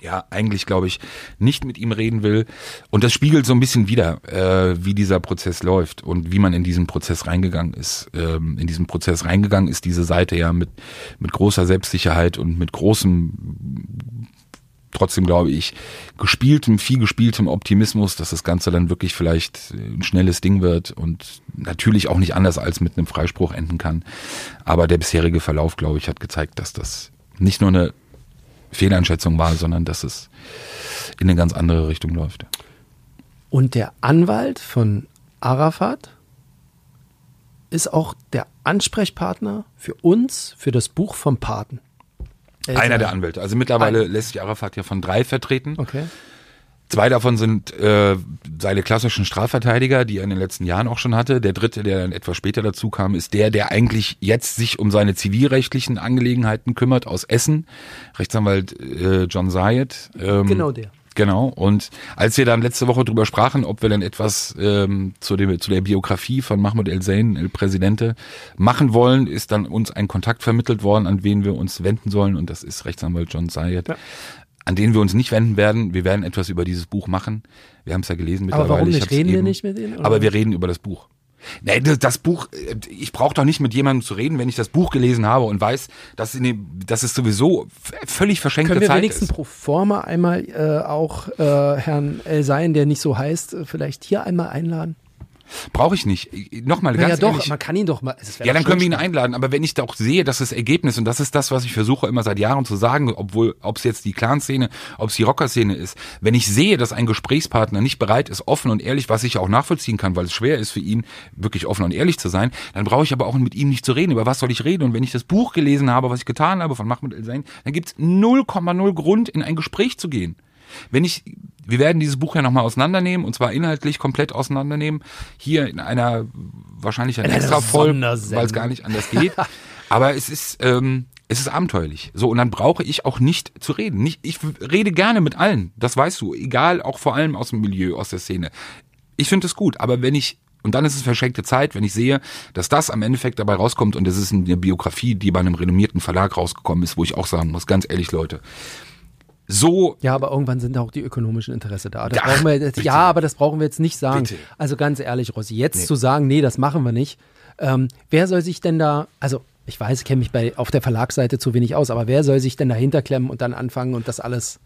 Ja eigentlich, glaube ich, nicht mit ihm reden will. Und das spiegelt so ein bisschen wider, äh, wie dieser Prozess läuft und wie man in diesen Prozess reingegangen ist. Ähm, in diesen Prozess reingegangen ist diese Seite ja mit, mit großer Selbstsicherheit und mit großem, trotzdem glaube ich, gespieltem, viel gespieltem Optimismus, dass das Ganze dann wirklich vielleicht ein schnelles Ding wird und natürlich auch nicht anders als mit einem Freispruch enden kann. Aber der bisherige Verlauf, glaube ich, hat gezeigt, dass das nicht nur eine Fehleinschätzung war, sondern dass es in eine ganz andere Richtung läuft. Und der Anwalt von Arafat ist auch der Ansprechpartner für uns, für das Buch vom Paten. Er Einer ja- der Anwälte. Also mittlerweile lässt sich Arafat ja von drei vertreten. Okay. Zwei davon sind äh, seine klassischen Strafverteidiger, die er in den letzten Jahren auch schon hatte. Der dritte, der dann etwas später dazu kam, ist der, der eigentlich jetzt sich um seine zivilrechtlichen Angelegenheiten kümmert aus Essen. Rechtsanwalt äh, John Zayed. Ähm, Genau der. Genau. Und als wir dann letzte Woche drüber sprachen, ob wir dann etwas ähm, zu, dem, zu der Biografie von Mahmoud El Zain, El Presidente, machen wollen, ist dann uns ein Kontakt vermittelt worden, an wen wir uns wenden sollen. Und das ist Rechtsanwalt John Zayed. Ja. An den wir uns nicht wenden werden. Wir werden etwas über dieses Buch machen. Wir haben es ja gelesen Aber mittlerweile. warum Ich nicht? Reden wir eben- nicht mit denen? oder? Aber wir reden über das Buch. Nee, das, das Buch, äh, ich brauche doch nicht mit jemandem zu reden, wenn ich das Buch gelesen habe und weiß, dass, in dem, dass es sowieso völlig verschenkte Können wir Zeit wenigstens ist. pro forma einmal äh, auch äh, Herrn El Sein, der nicht so heißt, vielleicht hier einmal einladen? Brauche ich nicht. Nochmal, Naja, ganz doch, ehrlich. man kann ihn doch mal. Ja, dann können wir ihn einladen. Aber wenn ich doch sehe, dass das Ergebnis, und das ist das, was ich versuche immer seit Jahren zu sagen, obwohl, ob es jetzt die Clan-Szene, ob es die Rocker-Szene ist, wenn ich sehe, dass ein Gesprächspartner nicht bereit ist, offen und ehrlich, was ich auch nachvollziehen kann, weil es schwer ist für ihn, wirklich offen und ehrlich zu sein, dann brauche ich aber auch mit ihm nicht zu reden. Über was soll ich reden? Und wenn ich das Buch gelesen habe, was ich getan habe von Mahmoud El-Zain, dann gibt es 0,0 Grund, in ein Gespräch zu gehen. Wenn ich, wir werden dieses Buch ja nochmal auseinandernehmen, und zwar inhaltlich komplett auseinandernehmen, hier in einer wahrscheinlich eine In einer extra Folge, weil es gar nicht anders geht. Aber es ist, ähm, es ist abenteuerlich. So, und dann brauche ich auch nicht zu reden. Nicht, ich rede gerne mit allen, das weißt du, egal, auch vor allem aus dem Milieu, aus der Szene. Ich finde es gut, aber wenn ich und dann ist es verschenkte Zeit, wenn ich sehe, dass das am Endeffekt dabei rauskommt und es ist eine Biografie, die bei einem renommierten Verlag rausgekommen ist, wo ich auch sagen muss, ganz ehrlich, Leute, so Ja, aber irgendwann sind auch die ökonomischen Interesse da. Das Ja, brauchen wir jetzt, bitte. ja, aber das brauchen wir jetzt nicht sagen. Bitte. Also ganz ehrlich, Rossi, jetzt zu sagen, nee, das machen wir nicht. Ähm, wer soll sich denn da, also ich weiß, ich kenne mich bei auf der Verlagsseite zu wenig aus, aber wer soll sich denn dahinter klemmen und dann anfangen und das alles?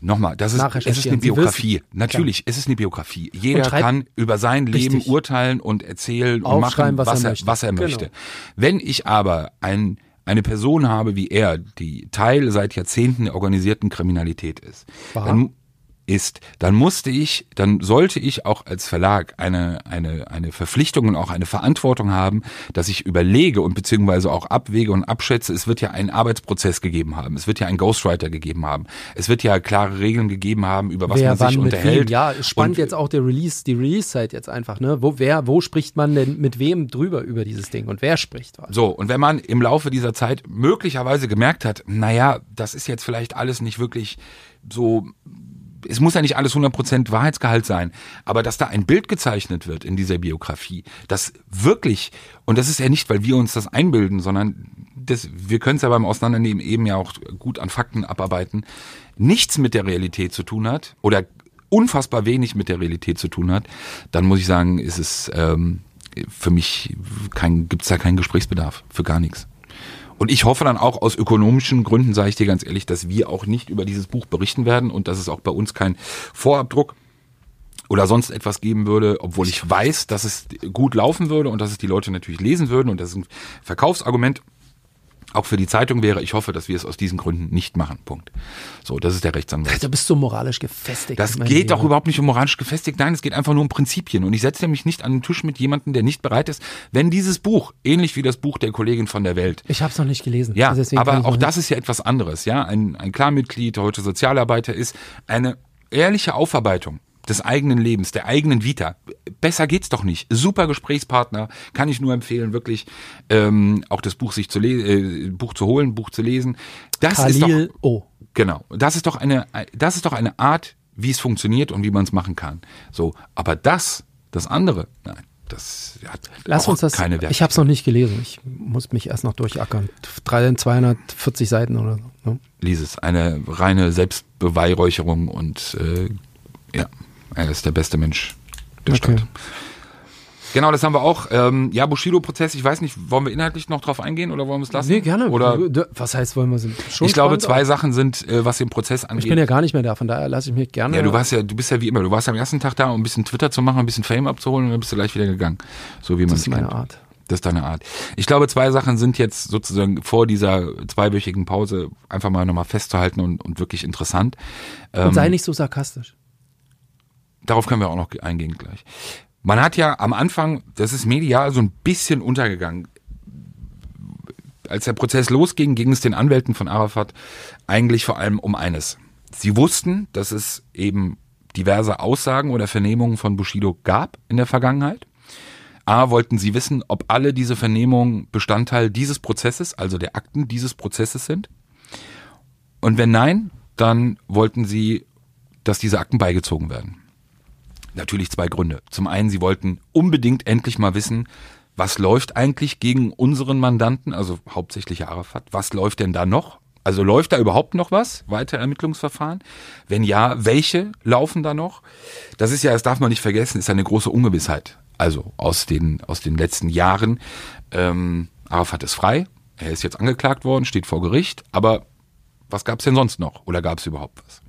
Nochmal, das ist, es ist eine Biografie. Natürlich, es ist eine Biografie. Jeder kann über sein Leben Richtig. urteilen und erzählen und machen, was was, er er, möchte. was er Genau. möchte. Wenn ich aber ein, eine Person habe wie er, die Teil seit Jahrzehnten der organisierten Kriminalität ist, War. dann ist, dann musste ich, dann sollte ich auch als Verlag eine, eine, eine Verpflichtung und auch eine Verantwortung haben, dass ich überlege und beziehungsweise auch abwäge und abschätze, es wird ja einen Arbeitsprozess gegeben haben, es wird ja einen Ghostwriter gegeben haben, es wird ja klare Regeln gegeben haben, über was wer man sich unterhält. Ja, spannend Und jetzt auch der Release, die Release-Zeit jetzt einfach, ne? Wo, wer, wo spricht man denn mit wem drüber über dieses Ding und wer spricht was? So, und wenn man im Laufe dieser Zeit möglicherweise gemerkt hat, naja, das ist jetzt vielleicht alles nicht wirklich so, es muss ja nicht alles 100% Wahrheitsgehalt sein, aber dass da ein Bild gezeichnet wird in dieser Biografie, das wirklich, und das ist ja nicht, weil wir uns das einbilden, sondern das, wir können es ja beim Auseinandernehmen eben ja auch gut an Fakten abarbeiten, nichts mit der Realität zu tun hat oder unfassbar wenig mit der Realität zu tun hat, dann muss ich sagen, ist es ähm, für mich kein, gibt's da keinen Gesprächsbedarf für gar nichts. Und ich hoffe dann auch aus ökonomischen Gründen, sage ich dir ganz ehrlich, dass wir auch nicht über dieses Buch berichten werden und dass es auch bei uns keinen Vorabdruck oder sonst etwas geben würde, obwohl ich weiß, dass es gut laufen würde und dass es die Leute natürlich lesen würden und das ist ein Verkaufsargument auch für die Zeitung wäre. Ich hoffe, dass wir es aus diesen Gründen nicht machen. Punkt. So, das ist der Rechtsanwalt. Du bist so moralisch gefestigt. Das geht doch Lieber. überhaupt nicht um moralisch gefestigt. Nein, es geht einfach nur um Prinzipien. Und ich setze mich nicht an den Tisch mit jemandem, der nicht bereit ist, wenn dieses Buch, ähnlich wie das Buch der Kollegin von der Welt, Ich habe es noch nicht gelesen. ja, aber auch das ist ja etwas anderes. Ja, ein, ein Klarmitglied, der heute Sozialarbeiter ist, eine ehrliche Aufarbeitung des eigenen Lebens, der eigenen Vita. Besser geht's doch nicht. Super Gesprächspartner, kann ich nur empfehlen, wirklich ähm, auch das Buch sich zu le äh, Buch zu holen, Buch zu lesen. Das ist doch Khalil O. Genau. Das ist doch eine, das ist doch eine Art, wie es funktioniert und wie man es machen kann. So. Aber das, das andere, nein, das hat Lass auch uns das. keine Wert. ich habe es noch nicht gelesen. Ich muss mich erst noch durchackern. Drei- 240 Seiten oder so. Ne? Lies es. Eine reine Selbstbeweihräucherung und äh, ja, er ist der beste Mensch der Okay. Stadt. Genau, das haben wir auch. Ähm, ja, Bushido-Prozess, ich weiß nicht, wollen wir inhaltlich noch drauf eingehen oder wollen wir es lassen? Nee, gerne. Oder Was heißt, wollen wir sind schon ich glaube, zwei Sachen sind, äh, was den Prozess angeht. Ich bin ja gar nicht mehr da, von daher lasse ich mich gerne. Ja, du warst ja, du bist ja wie immer, du warst am ersten Tag da, um ein bisschen Twitter zu machen, ein bisschen Fame abzuholen und dann bist du gleich wieder gegangen. So wie man das es ist meine. Art. Das ist deine Art. Ich glaube, zwei Sachen sind jetzt sozusagen vor dieser zweiwöchigen Pause einfach mal nochmal festzuhalten und, und wirklich interessant. Ähm, Und sei nicht so sarkastisch. Darauf können wir auch noch eingehen gleich. Man hat ja am Anfang, das ist medial so ein bisschen untergegangen. Als der Prozess losging, ging es den Anwälten von Arafat eigentlich vor allem um eines. Sie wussten, dass es eben diverse Aussagen oder Vernehmungen von Bushido gab in der Vergangenheit. A, wollten sie wissen, ob alle diese Vernehmungen Bestandteil dieses Prozesses, also der Akten dieses Prozesses sind. Und wenn nein, dann wollten sie, dass diese Akten beigezogen werden. Natürlich zwei Gründe. Zum einen, sie wollten unbedingt endlich mal wissen, was läuft eigentlich gegen unseren Mandanten, also hauptsächlich Arafat, was läuft denn da noch? Also läuft da überhaupt noch was? Weitere Ermittlungsverfahren? Wenn ja, welche laufen da noch? Das ist ja, das darf man nicht vergessen, ist eine große Ungewissheit. Also aus den, aus den letzten Jahren. Ähm, Arafat ist frei, er ist jetzt angeklagt worden, steht vor Gericht, aber was gab's denn sonst noch? Oder gab's überhaupt was?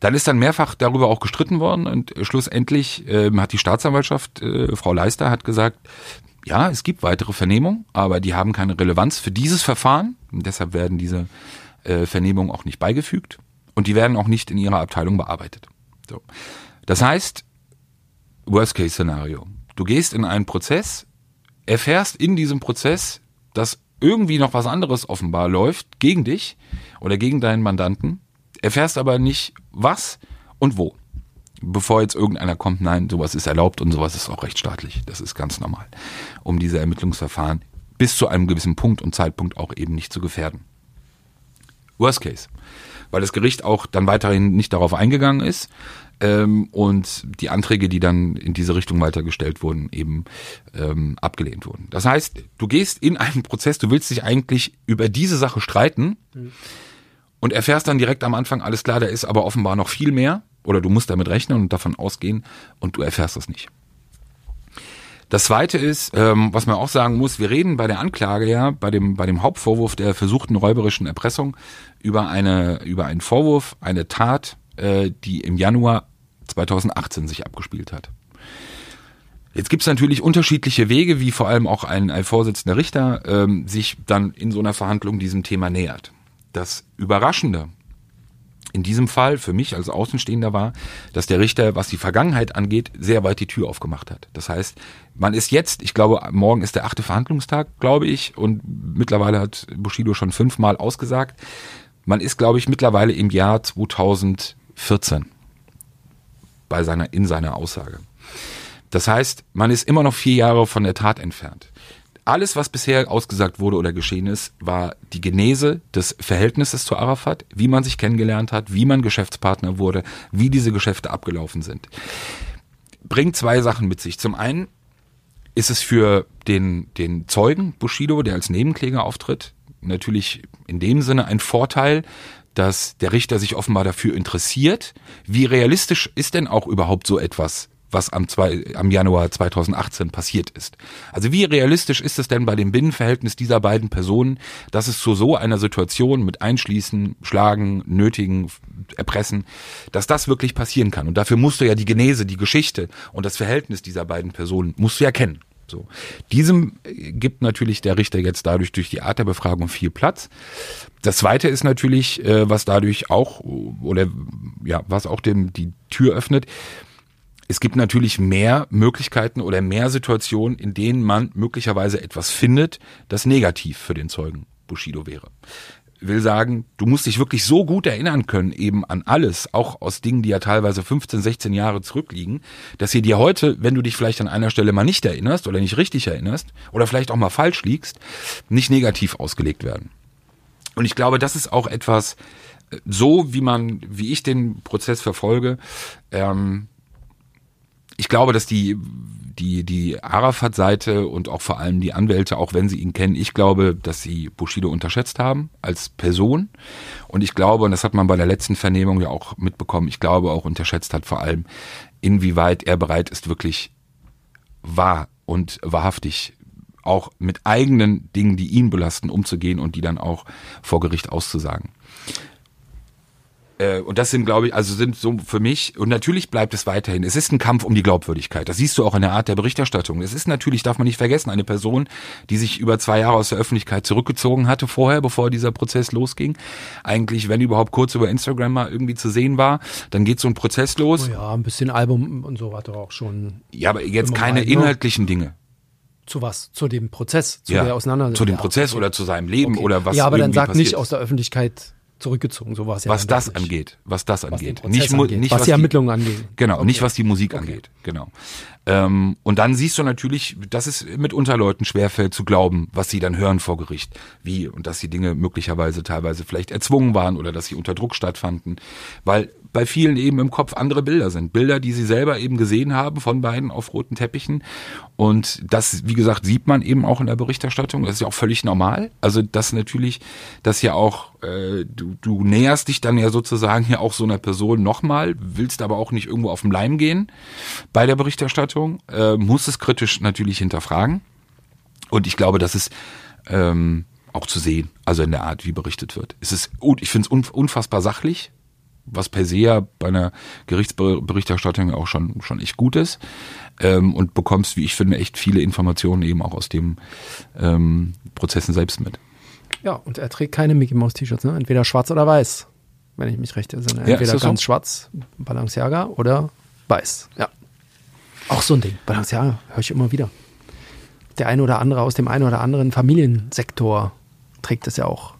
Dann ist dann mehrfach darüber auch gestritten worden und schlussendlich ähm, hat die Staatsanwaltschaft, äh, Frau Leister, hat gesagt, ja, es gibt weitere Vernehmungen, aber die haben keine Relevanz für dieses Verfahren. Und deshalb werden diese äh, Vernehmungen auch nicht beigefügt und die werden auch nicht in ihrer Abteilung bearbeitet. So. Das heißt, Worst-Case-Szenario. Du gehst in einen Prozess, erfährst in diesem Prozess, dass irgendwie noch was anderes offenbar läuft gegen dich oder gegen deinen Mandanten, erfährst aber nicht was und wo. Bevor jetzt irgendeiner kommt, nein, sowas ist erlaubt und sowas ist auch rechtsstaatlich. Das ist ganz normal, um diese Ermittlungsverfahren bis zu einem gewissen Punkt und Zeitpunkt auch eben nicht zu gefährden. Worst Case. Weil das Gericht auch dann weiterhin nicht darauf eingegangen ist ähm, und die Anträge, die dann in diese Richtung weitergestellt wurden, eben ähm, abgelehnt wurden. Das heißt, du gehst in einen Prozess, du willst dich eigentlich über diese Sache streiten mhm. Und erfährst dann direkt am Anfang, alles klar, da ist aber offenbar noch viel mehr oder du musst damit rechnen und davon ausgehen und du erfährst das nicht. Das zweite ist, ähm, was man auch sagen muss, wir reden bei der Anklage ja, bei dem, bei dem Hauptvorwurf der versuchten räuberischen Erpressung über eine, über einen Vorwurf, eine Tat, äh, die im Januar 2018 sich abgespielt hat. Jetzt gibt es natürlich unterschiedliche Wege, wie vor allem auch ein, ein Vorsitzender Richter ähm, sich dann in so einer Verhandlung diesem Thema nähert. Das Überraschende in diesem Fall für mich als Außenstehender war, dass der Richter, was die Vergangenheit angeht, sehr weit die Tür aufgemacht hat. Das heißt, man ist jetzt, ich glaube, morgen ist der achte Verhandlungstag, glaube ich, und mittlerweile hat Bushido schon fünfmal ausgesagt. Man ist, glaube ich, mittlerweile im Jahr 2014 bei seiner, in seiner Aussage. Das heißt, man ist immer noch vier Jahre von der Tat entfernt alles, was bisher ausgesagt wurde oder geschehen ist, war die Genese des Verhältnisses zu Arafat, wie man sich kennengelernt hat, wie man Geschäftspartner wurde, wie diese Geschäfte abgelaufen sind. Bringt zwei Sachen mit sich. Zum einen ist es für den, den Zeugen Bushido, der als Nebenkläger auftritt, natürlich in dem Sinne ein Vorteil, dass der Richter sich offenbar dafür interessiert. Wie realistisch ist denn auch überhaupt so etwas was am, zwei, am Januar 2018 passiert ist. Also wie realistisch ist es denn bei dem Binnenverhältnis dieser beiden Personen, dass es zu so einer Situation mit Einschließen, Schlagen, Nötigen, Erpressen, dass das wirklich passieren kann. Und dafür musst du ja die Genese, die Geschichte und das Verhältnis dieser beiden Personen musst du ja kennen. So. Diesem äh, gibt natürlich der Richter jetzt dadurch durch die Art der Befragung viel Platz. Das zweite ist natürlich, äh, was dadurch auch, oder ja, was auch dem die Tür öffnet, es gibt natürlich mehr Möglichkeiten oder mehr Situationen, in denen man möglicherweise etwas findet, das negativ für den Zeugen Bushido wäre. Will sagen, du musst dich wirklich so gut erinnern können, eben an alles, auch aus Dingen, die ja teilweise 15, 16 Jahre zurückliegen, dass sie dir heute, wenn du dich vielleicht an einer Stelle mal nicht erinnerst oder nicht richtig erinnerst oder vielleicht auch mal falsch liegst, nicht negativ ausgelegt werden. Und ich glaube, das ist auch etwas, äh, so wie man, wie ich den Prozess verfolge, ähm, ich glaube, dass die, die, die Arafat-Seite und auch vor allem die Anwälte, auch wenn sie ihn kennen, ich glaube, dass sie Bushido unterschätzt haben als Person. Und ich glaube, und das hat man bei der letzten Vernehmung ja auch mitbekommen, ich glaube auch unterschätzt hat vor allem, inwieweit er bereit ist, wirklich wahr und wahrhaftig auch mit eigenen Dingen, die ihn belasten, umzugehen und die dann auch vor Gericht auszusagen. Äh, und das sind, glaube ich, also sind so für mich, und natürlich bleibt es weiterhin, es ist ein Kampf um die Glaubwürdigkeit. Das siehst du auch in der Art der Berichterstattung. Es ist natürlich, darf man nicht vergessen, eine Person, die sich über zwei Jahre aus der Öffentlichkeit zurückgezogen hatte vorher, bevor dieser Prozess losging. Eigentlich, wenn überhaupt kurz über Instagram mal irgendwie zu sehen war, dann geht so ein Prozess los. Oh ja, ein bisschen Album und so hat er auch schon. Ja, aber jetzt keine mal, ne? inhaltlichen Dinge. Zu was? Zu dem Prozess, zu ja, der Auseinandersetzung. Zu dem Prozess oder zu seinem Leben okay. oder was. Ja, aber dann sagt nicht aus der Öffentlichkeit zurückgezogen. So war es ja. Was das angeht, was das angeht. Was nicht, angeht. nicht was, was die Ermittlungen angeht. Genau, okay. nicht was die Musik okay. angeht. Genau. Ähm, und dann siehst du natürlich, dass es mitunter Leuten schwerfällt zu glauben, was sie dann hören vor Gericht. Wie und dass die Dinge möglicherweise teilweise vielleicht erzwungen waren oder dass sie unter Druck stattfanden. Weil bei vielen eben im Kopf andere Bilder sind. Bilder, die sie selber eben gesehen haben von beiden auf roten Teppichen. Und das, wie gesagt, sieht man eben auch in der Berichterstattung. Das ist ja auch völlig normal. Also das natürlich, dass ja auch, äh, du, du näherst dich dann ja sozusagen ja auch so einer Person nochmal, willst aber auch nicht irgendwo auf den Leim gehen bei der Berichterstattung, äh, muss es kritisch natürlich hinterfragen. Und ich glaube, das ist ähm, auch zu sehen, also in der Art, wie berichtet wird. Es ist, ich finde es unfassbar sachlich, was per se ja bei einer Gerichtsberichterstattung auch schon, schon echt gut ist. Ähm, und bekommst, wie ich finde, echt viele Informationen eben auch aus den ähm, Prozessen selbst mit. Ja, und er trägt keine Mickey Mouse T-Shirts, ne? Entweder schwarz oder weiß, wenn ich mich recht entsinne. Ja, Entweder das ganz so? schwarz, Balenciaga, oder weiß. Ja. Auch so ein Ding. Balenciaga, höre ich immer wieder. Der eine oder andere aus dem einen oder anderen Familiensektor trägt es ja auch.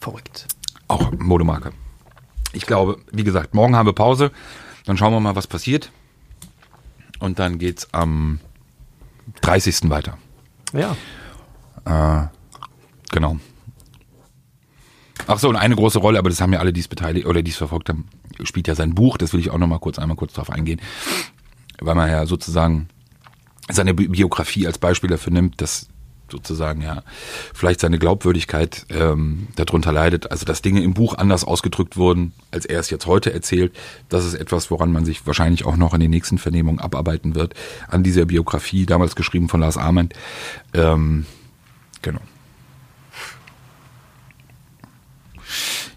Verrückt. Auch Modemarke. Ich glaube, wie gesagt, morgen haben wir Pause. Dann schauen wir mal, was passiert. Und dann geht's am 30. weiter. Ja. Äh, genau. Ach so, und eine große Rolle, aber das haben ja alle, die es beteiligt oder die es verfolgt haben, spielt ja sein Buch. Das will ich auch noch mal kurz einmal kurz drauf eingehen, weil man ja sozusagen seine Bi- Biografie als Beispiel dafür nimmt, dass sozusagen ja vielleicht seine Glaubwürdigkeit ähm, darunter leidet. Also dass Dinge im Buch anders ausgedrückt wurden, als er es jetzt heute erzählt. Das ist etwas, woran man sich wahrscheinlich auch noch in den nächsten Vernehmungen abarbeiten wird. An dieser Biografie, damals geschrieben von Lars Ament. Ähm, genau.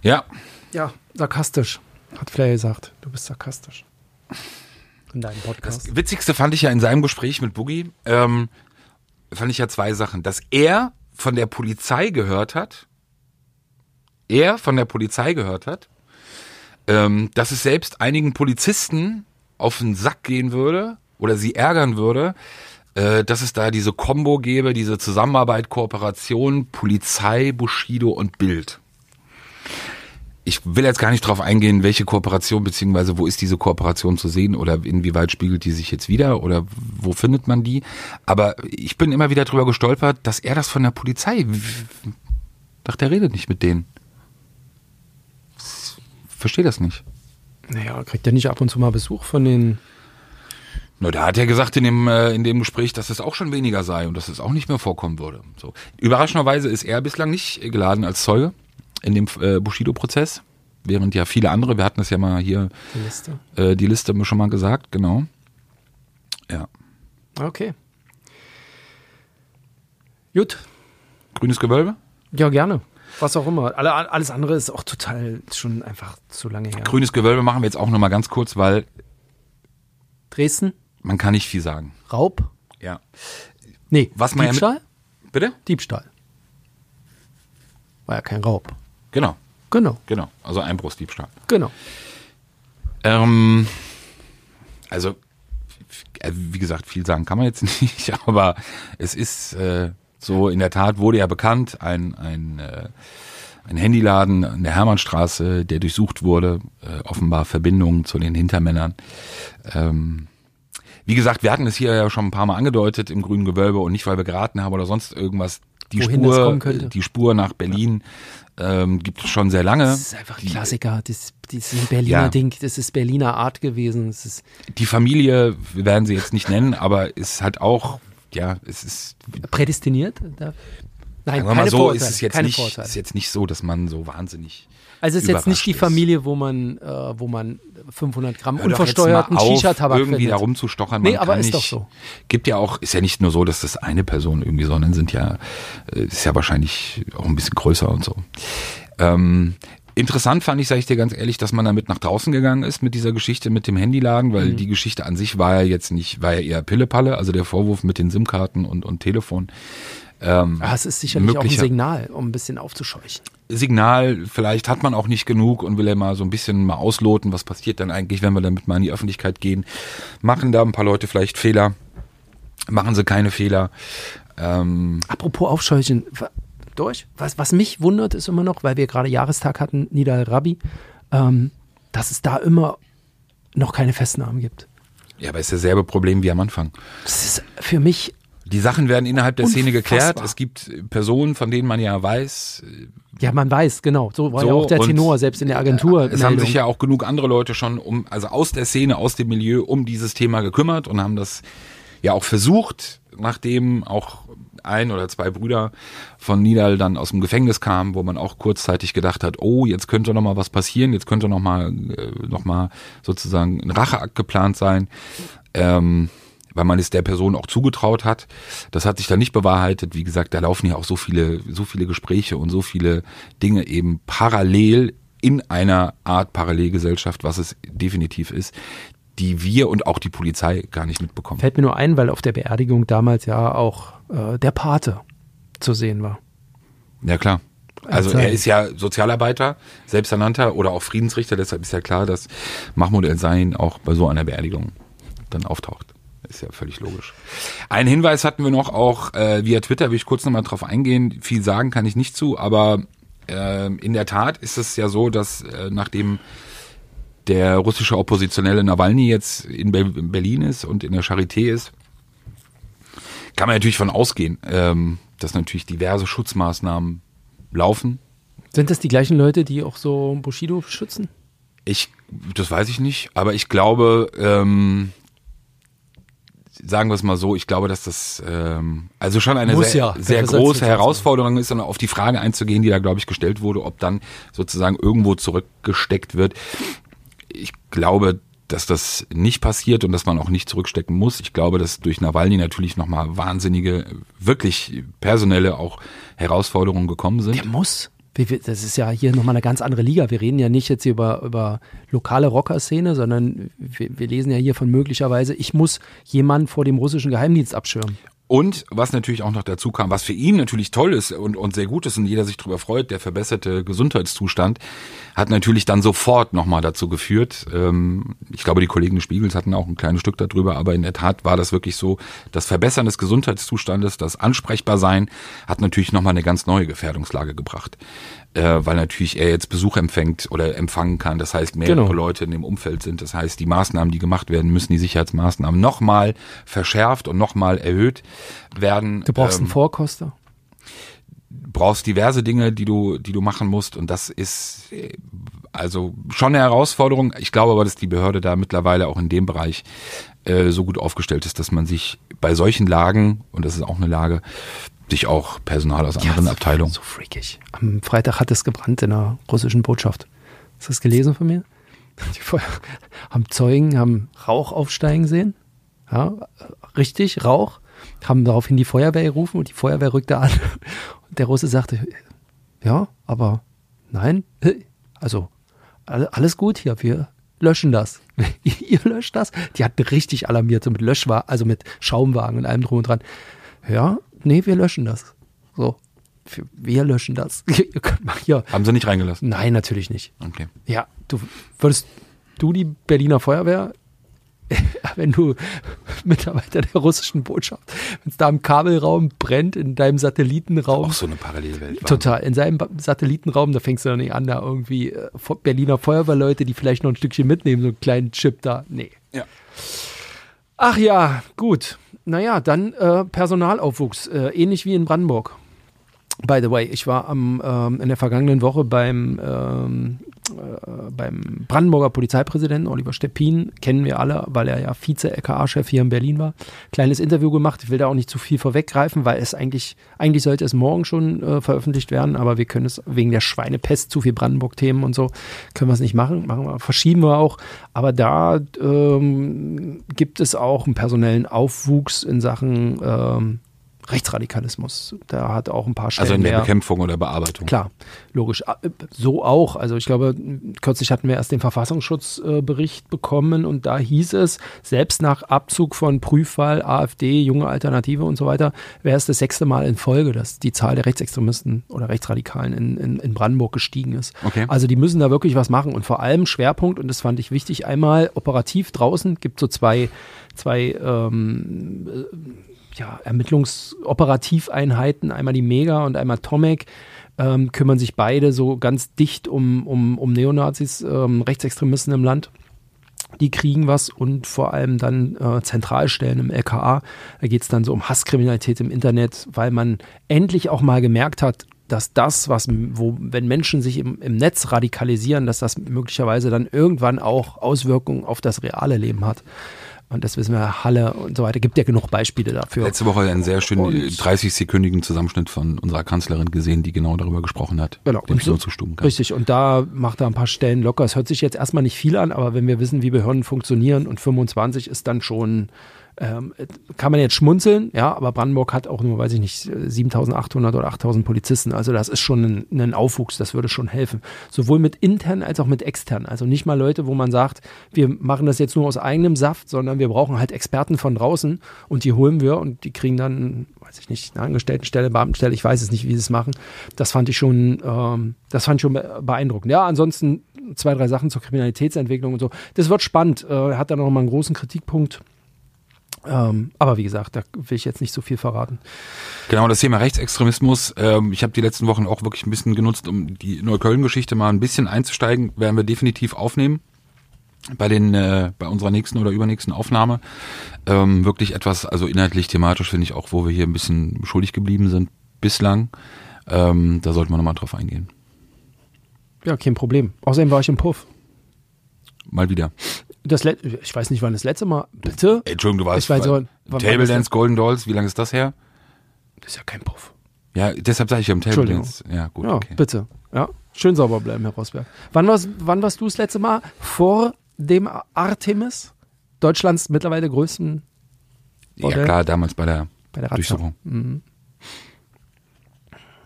Ja, Ja, sarkastisch, hat Flair gesagt. Du bist sarkastisch. In deinem Podcast. Das Witzigste fand ich ja in seinem Gespräch mit Boogie, ähm, fand ich ja zwei Sachen. Dass er von der Polizei gehört hat, er von der Polizei gehört hat, ähm, dass es selbst einigen Polizisten auf den Sack gehen würde oder sie ärgern würde, äh, dass es da diese Kombo gäbe, diese Zusammenarbeit, Kooperation, Polizei, Bushido und Bild. Ich will jetzt gar nicht drauf eingehen, welche Kooperation beziehungsweise wo ist diese Kooperation zu sehen oder inwieweit spiegelt die sich jetzt wieder oder wo findet man die. Aber ich bin immer wieder drüber gestolpert, dass er das von der Polizei. Dachte, er redet nicht mit denen. Verstehe das nicht. Naja, kriegt er nicht ab und zu mal Besuch von den. Na, da hat er gesagt in dem, äh, in dem Gespräch, dass es auch schon weniger sei und dass es auch nicht mehr vorkommen würde. So. Überraschenderweise ist er bislang nicht geladen als Zeuge in dem äh, Bushido-Prozess, während ja viele andere, wir hatten es ja mal hier, Die Liste. äh, die Liste haben wir schon mal gesagt, genau. Ja. Okay. Gut. Grünes Gewölbe? Ja, gerne. Was auch immer. Alle, alles andere ist auch total schon einfach zu lange her. Grünes Gewölbe machen wir jetzt auch nochmal ganz kurz, weil Dresden? man kann nicht viel sagen. Raub? Ja. Nee, Was man ja mit- Diebstahl? Bitte? Diebstahl. War ja kein Raub. Genau, Genau, genau. Also Einbruchsdiebstahl. genau. Ähm, also, äh, wie gesagt, viel sagen kann man jetzt nicht, aber es ist äh, so, in der Tat wurde ja bekannt, ein, ein, äh, ein Handyladen an der Hermannstraße, der durchsucht wurde, äh, offenbar Verbindungen zu den Hintermännern. Ähm, wie gesagt, wir hatten es hier ja schon ein paar Mal angedeutet im grünen Gewölbe und nicht, weil wir geraten haben oder sonst irgendwas. Die Wohin Spur, die Spur nach Berlin ähm, gibt es schon sehr lange. Das ist einfach ein Klassiker. Das, das ist ein Berliner Ja. Ding. Das ist Berliner Art gewesen. Die Familie, wir werden sie jetzt nicht nennen, aber ist halt auch, ja, es ist, prädestiniert. Nein, sagen wir mal so, Vorurteile. ist es jetzt nicht, Vorurteile. ist jetzt nicht so, dass man so wahnsinnig. Also es ist jetzt nicht die. Familie, wo man, äh, wo man 500 Gramm unversteuerten Shisha-Tabak irgendwie findet. da rumzustochern. Nee, man aber kann ist nicht, doch so. Gibt ja auch, ist ja nicht nur so, dass das eine Person irgendwie, sondern sind ja, äh, ist ja wahrscheinlich auch ein bisschen größer und so. Ähm, interessant fand ich, sage ich dir ganz ehrlich, dass man damit nach draußen gegangen ist mit dieser Geschichte mit dem Handyladen, weil Mhm. die Geschichte an sich war ja jetzt nicht, war ja eher Pillepalle, also der Vorwurf mit den SIM-Karten und, und Telefon. Ähm, Ah, es ist sicherlich auch ein Signal, um ein bisschen aufzuscheuchen. Signal, vielleicht hat man auch nicht genug und will ja mal so ein bisschen mal ausloten, was passiert dann eigentlich, wenn wir damit mal in die Öffentlichkeit gehen. Machen da ein paar Leute vielleicht Fehler? Machen sie keine Fehler? Ähm, Apropos Aufscheuchen, durch. Was, was mich wundert, ist immer noch, weil wir gerade Jahrestag hatten, Nidal Rabi, ähm, dass es da immer noch keine Festnahmen gibt. ja, aber ist dasselbe Problem wie am Anfang. Das ist für mich, Die Sachen werden innerhalb der Szene geklärt. Unfassbar. Es gibt Personen, von denen man ja weiß, ja, man weiß, genau, so war ja So, auch der Tenor, selbst in der Agentur. Es haben sich ja auch genug andere Leute schon um, also aus der Szene, aus dem Milieu um dieses Thema gekümmert und haben das ja auch versucht, nachdem auch ein oder zwei Brüder von Nidal dann aus dem Gefängnis kamen, wo man auch kurzzeitig gedacht hat, oh, jetzt könnte noch mal was passieren, jetzt könnte noch mal, äh, noch mal sozusagen ein Racheakt geplant sein. Ähm, weil man es der Person auch zugetraut hat. Das hat sich dann nicht bewahrheitet. Wie gesagt, da laufen ja auch so viele, so viele Gespräche und so viele Dinge eben parallel in einer Art Parallelgesellschaft, was es definitiv ist, die wir und auch die Polizei gar nicht mitbekommen. Fällt mir nur ein, weil auf der Beerdigung damals ja auch äh, der Pate zu sehen war. Ja, klar. Also er ist ja Sozialarbeiter, selbsternannter oder auch Friedensrichter, deshalb ist ja klar, dass Mahmoud El-Zain auch bei so einer Beerdigung dann auftaucht. Ist ja völlig logisch. Einen Hinweis hatten wir noch auch äh, via Twitter, will ich kurz nochmal drauf eingehen. Viel sagen kann ich nicht zu, aber äh, in der Tat ist es ja so, dass äh, nachdem der russische Oppositionelle Nawalny jetzt in, Be in Berlin ist und in der Charité ist, kann man natürlich von ausgehen, ähm, dass natürlich diverse Schutzmaßnahmen laufen. Sind das die gleichen Leute, die auch so Bushido schützen? Ich, das weiß ich nicht, aber ich glaube, ähm, sagen wir es mal so, ich glaube, dass das ähm, also schon eine Muss sehr, ja. sehr große Herausforderung ist, und auf die Frage einzugehen, die da, glaube ich, gestellt wurde, ob dann sozusagen irgendwo zurückgesteckt wird. Ich glaube, dass das nicht passiert und dass man auch nicht zurückstecken muss. Ich glaube, dass durch Nawalny natürlich nochmal wahnsinnige, wirklich personelle auch Herausforderungen gekommen sind. Der muss. Das ist ja hier nochmal eine ganz andere Liga. Wir reden ja nicht jetzt hier über, über lokale Rockerszene, sondern wir, wir lesen ja hier von möglicherweise, ich muss jemanden vor dem russischen Geheimdienst abschirmen. Und was natürlich auch noch dazu kam, was für ihn natürlich toll ist und, und sehr gut ist und jeder sich darüber freut, der verbesserte Gesundheitszustand, hat natürlich dann sofort nochmal dazu geführt. Ähm, ich glaube, die Kollegen des Spiegels hatten auch ein kleines Stück darüber, aber in der Tat war das wirklich so, das Verbessern des Gesundheitszustandes, das Ansprechbarsein, hat natürlich nochmal eine ganz neue Gefährdungslage gebracht. Äh, weil natürlich er jetzt Besuch empfängt oder empfangen kann. Das heißt, mehrere Genau. Leute in dem Umfeld sind. Das heißt, die Maßnahmen, die gemacht werden, müssen die Sicherheitsmaßnahmen nochmal verschärft und nochmal erhöht werden. Du brauchst ähm, einen Vorkoster. brauchst diverse Dinge, die du, die du machen musst. Und das ist äh, also schon eine Herausforderung. Ich glaube aber, dass die Behörde da mittlerweile auch in dem Bereich äh, so gut aufgestellt ist, dass man sich bei solchen Lagen, und das ist auch eine Lage, sich auch Personal aus anderen so- Abteilungen. So freakig. Am Freitag hat es gebrannt in der russischen Botschaft. Hast du das gelesen von mir? Die Feuer haben Zeugen, haben Rauch aufsteigen sehen. Ja, richtig, Rauch. Haben daraufhin die Feuerwehr gerufen und die Feuerwehr rückte an. Und der Russe sagte, ja, aber nein, also alle- alles gut hier, wir löschen das. Ihr löscht das? Die hatten richtig alarmiert, so mit Löschwagen, also mit Schaumwagen und allem drum und dran. Ja, nee, wir löschen das. So, wir- löschen das. Ihr könnt mal hier. Haben sie nicht reingelassen. Nein, natürlich nicht. Okay. Ja, du würdest du die Berliner Feuerwehr, wenn du Mitarbeiter der russischen Botschaft, wenn es da im Kabelraum brennt, in deinem Satellitenraum, Auch so eine Parallelwelt. total, in seinem Satellitenraum, da fängst du doch nicht an, da irgendwie äh, Berliner Feuerwehrleute, die vielleicht noch ein Stückchen mitnehmen, so einen kleinen Chip da. Nee. Ja. Ach ja, gut. Naja, dann äh, Personalaufwuchs, äh, ähnlich wie in Brandenburg. By the way, ich war am, ähm, in der vergangenen Woche beim, ähm, äh, beim Brandenburger Polizeipräsidenten Oliver Steppin, kennen wir alle, weil er ja Vize-LKA-Chef hier in Berlin war. Kleines Interview gemacht, ich will da auch nicht zu viel vorweggreifen, weil es eigentlich, eigentlich sollte es morgen schon äh, veröffentlicht werden, aber wir können es wegen der Schweinepest, zu viel Brandenburg-Themen und so, können wir es nicht machen, machen wir, verschieben wir auch. Aber da ähm, gibt es auch einen personellen Aufwuchs in Sachen ähm, Rechtsradikalismus. Da hat auch ein paar Stellen Also in der mehr. Bekämpfung oder Bearbeitung. Klar, logisch. Äh, So auch. Also ich glaube, kürzlich hatten wir erst den Verfassungsschutzbericht bekommen und da hieß es, selbst nach Abzug von Prüfwahl, AfD, junge Alternative und so weiter, wäre es das sechste Mal in Folge, dass die Zahl der Rechtsextremisten oder Rechtsradikalen in, in, in Brandenburg gestiegen ist. Okay. Also die müssen da wirklich was machen und vor allem Schwerpunkt, und das fand ich wichtig, einmal operativ draußen, gibt so zwei, zwei ähm, ja, Ermittlungsoperativeinheiten, einmal die Mega und einmal Tomek, ähm, kümmern sich beide so ganz dicht um, um, um Neonazis, ähm, Rechtsextremisten im Land. Die kriegen was und vor allem dann äh, Zentralstellen im LKA. Da geht es dann so um Hasskriminalität im Internet, weil man endlich auch mal gemerkt hat, dass das, was, wo, wenn Menschen sich im, im Netz radikalisieren, dass das möglicherweise dann irgendwann auch Auswirkungen auf das reale Leben hat. Und das wissen wir, Halle und so weiter. Gibt ja genug Beispiele dafür. Letzte Woche einen sehr schönen Und- 30-sekündigen Zusammenschnitt von unserer Kanzlerin gesehen, die genau darüber gesprochen hat, Genau. dem ich so- zustimmen kann. Richtig, und da macht er ein paar Stellen locker. Es hört sich jetzt erstmal nicht viel an, aber wenn wir wissen, wie Behörden funktionieren und 25 ist dann schon Ähm, kann man jetzt schmunzeln, ja, aber Brandenburg hat auch nur, weiß ich nicht, 7800 oder 8000 Polizisten. Also das ist schon ein, ein Aufwuchs, das würde schon helfen. Sowohl mit intern als auch mit extern. Also nicht mal Leute, wo man sagt, wir machen das jetzt nur aus eigenem Saft, sondern wir brauchen halt Experten von draußen und die holen wir und die kriegen dann, weiß ich nicht, eine Angestelltenstelle, Beamtenstelle, ich weiß es nicht, wie sie es machen. Das fand ich schon, ähm, das fand ich schon beeindruckend. Ja, ansonsten zwei, drei Sachen zur Kriminalitätsentwicklung und so. Das wird spannend. Äh, hat da noch mal einen großen Kritikpunkt. Ähm, aber wie gesagt, da will ich jetzt nicht so viel verraten. Genau, das Thema Rechtsextremismus. Ähm, ich habe die letzten Wochen auch wirklich ein bisschen genutzt, um die Neukölln-Geschichte mal ein bisschen einzusteigen. Werden wir definitiv aufnehmen bei den äh, bei unserer nächsten oder übernächsten Aufnahme. Ähm, wirklich etwas, also inhaltlich, thematisch finde ich auch, wo wir hier ein bisschen schuldig geblieben sind bislang. Ähm, da sollten wir nochmal drauf eingehen. Ja, kein Problem. Außerdem war ich im Puff. Mal wieder. Das ich weiß nicht, wann das letzte Mal. Bitte? Entschuldigung, du warst ich weiß, wann, wann Table Dance, Golden Dolls, wie lange ist das her? Das ist ja kein Puff. Ja, deshalb sage ich ja im Table Dance. Ja, gut. Ja, okay. bitte. Ja, schön sauber bleiben, Herr Rosberg. Wann warst, wann warst du das letzte Mal vor dem Artemis? Deutschlands mittlerweile größten Bordell? Ja, klar, damals bei der, bei der Durchsuchung. Mhm.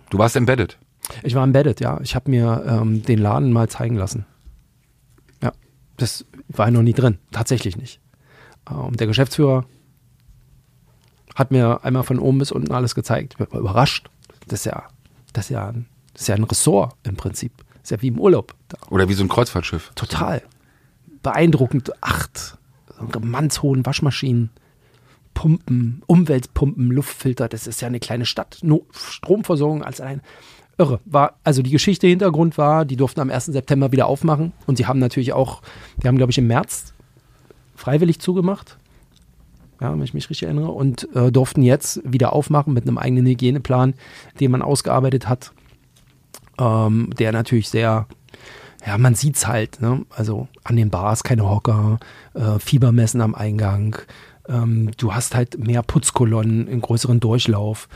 Du warst embedded. Ich war embedded, ja. Ich habe mir ähm, den Laden mal zeigen lassen. Ja, das war ich noch nie drin. Tatsächlich nicht. Ähm, der Geschäftsführer hat mir einmal von oben bis unten alles gezeigt. Ich war überrascht. Das ist ja, das ist ja, ein, das ist ja ein Ressort im Prinzip. Das ist ja wie im Urlaub. Oder wie so ein Kreuzfahrtschiff. Total. Beeindruckend. Acht mannshohen Waschmaschinen. Pumpen, Umweltpumpen, Luftfilter, das ist ja eine kleine Stadt. No Stromversorgung als allein irre. War, also die Geschichte Hintergrund war, die durften am 1. September wieder aufmachen und sie haben natürlich auch, die haben, glaube ich, im März freiwillig zugemacht. Ja, wenn ich mich richtig erinnere, und äh, durften jetzt wieder aufmachen mit einem eigenen Hygieneplan, den man ausgearbeitet hat, ähm, der natürlich sehr, ja, man sieht es halt, ne? also an den Bars keine Hocker, äh, Fiebermessen am Eingang, ähm, du hast halt mehr Putzkolonnen, einen größeren Durchlauf.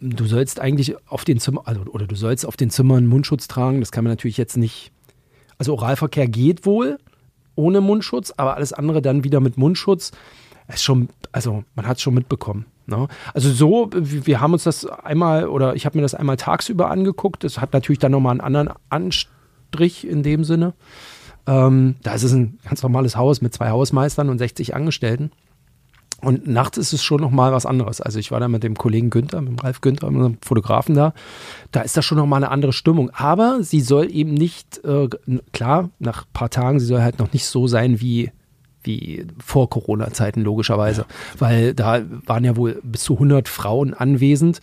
Du sollst eigentlich auf den Zimmern, also, oder du sollst auf den Zimmern Mundschutz tragen. Das kann man natürlich jetzt nicht. Also Oralverkehr geht wohl ohne Mundschutz, aber alles andere dann wieder mit Mundschutz. Ist schon, also man hat es schon mitbekommen. Ne? Also so, wir haben uns das einmal oder ich habe mir das einmal tagsüber angeguckt. Das hat natürlich dann nochmal einen anderen Anstrich in dem Sinne. Ähm, da ist es ein ganz normales Haus mit zwei Hausmeistern und 60 Angestellten. Und nachts ist es schon nochmal was anderes. Also ich war da mit dem Kollegen Günther, mit dem Ralf Günther, unserem Fotografen da. Da ist das schon nochmal eine andere Stimmung. Aber sie soll eben nicht, äh, klar, nach ein paar Tagen, sie soll halt noch nicht so sein wie, wie vor Corona-Zeiten logischerweise. Weil da waren ja wohl bis zu 100 Frauen anwesend.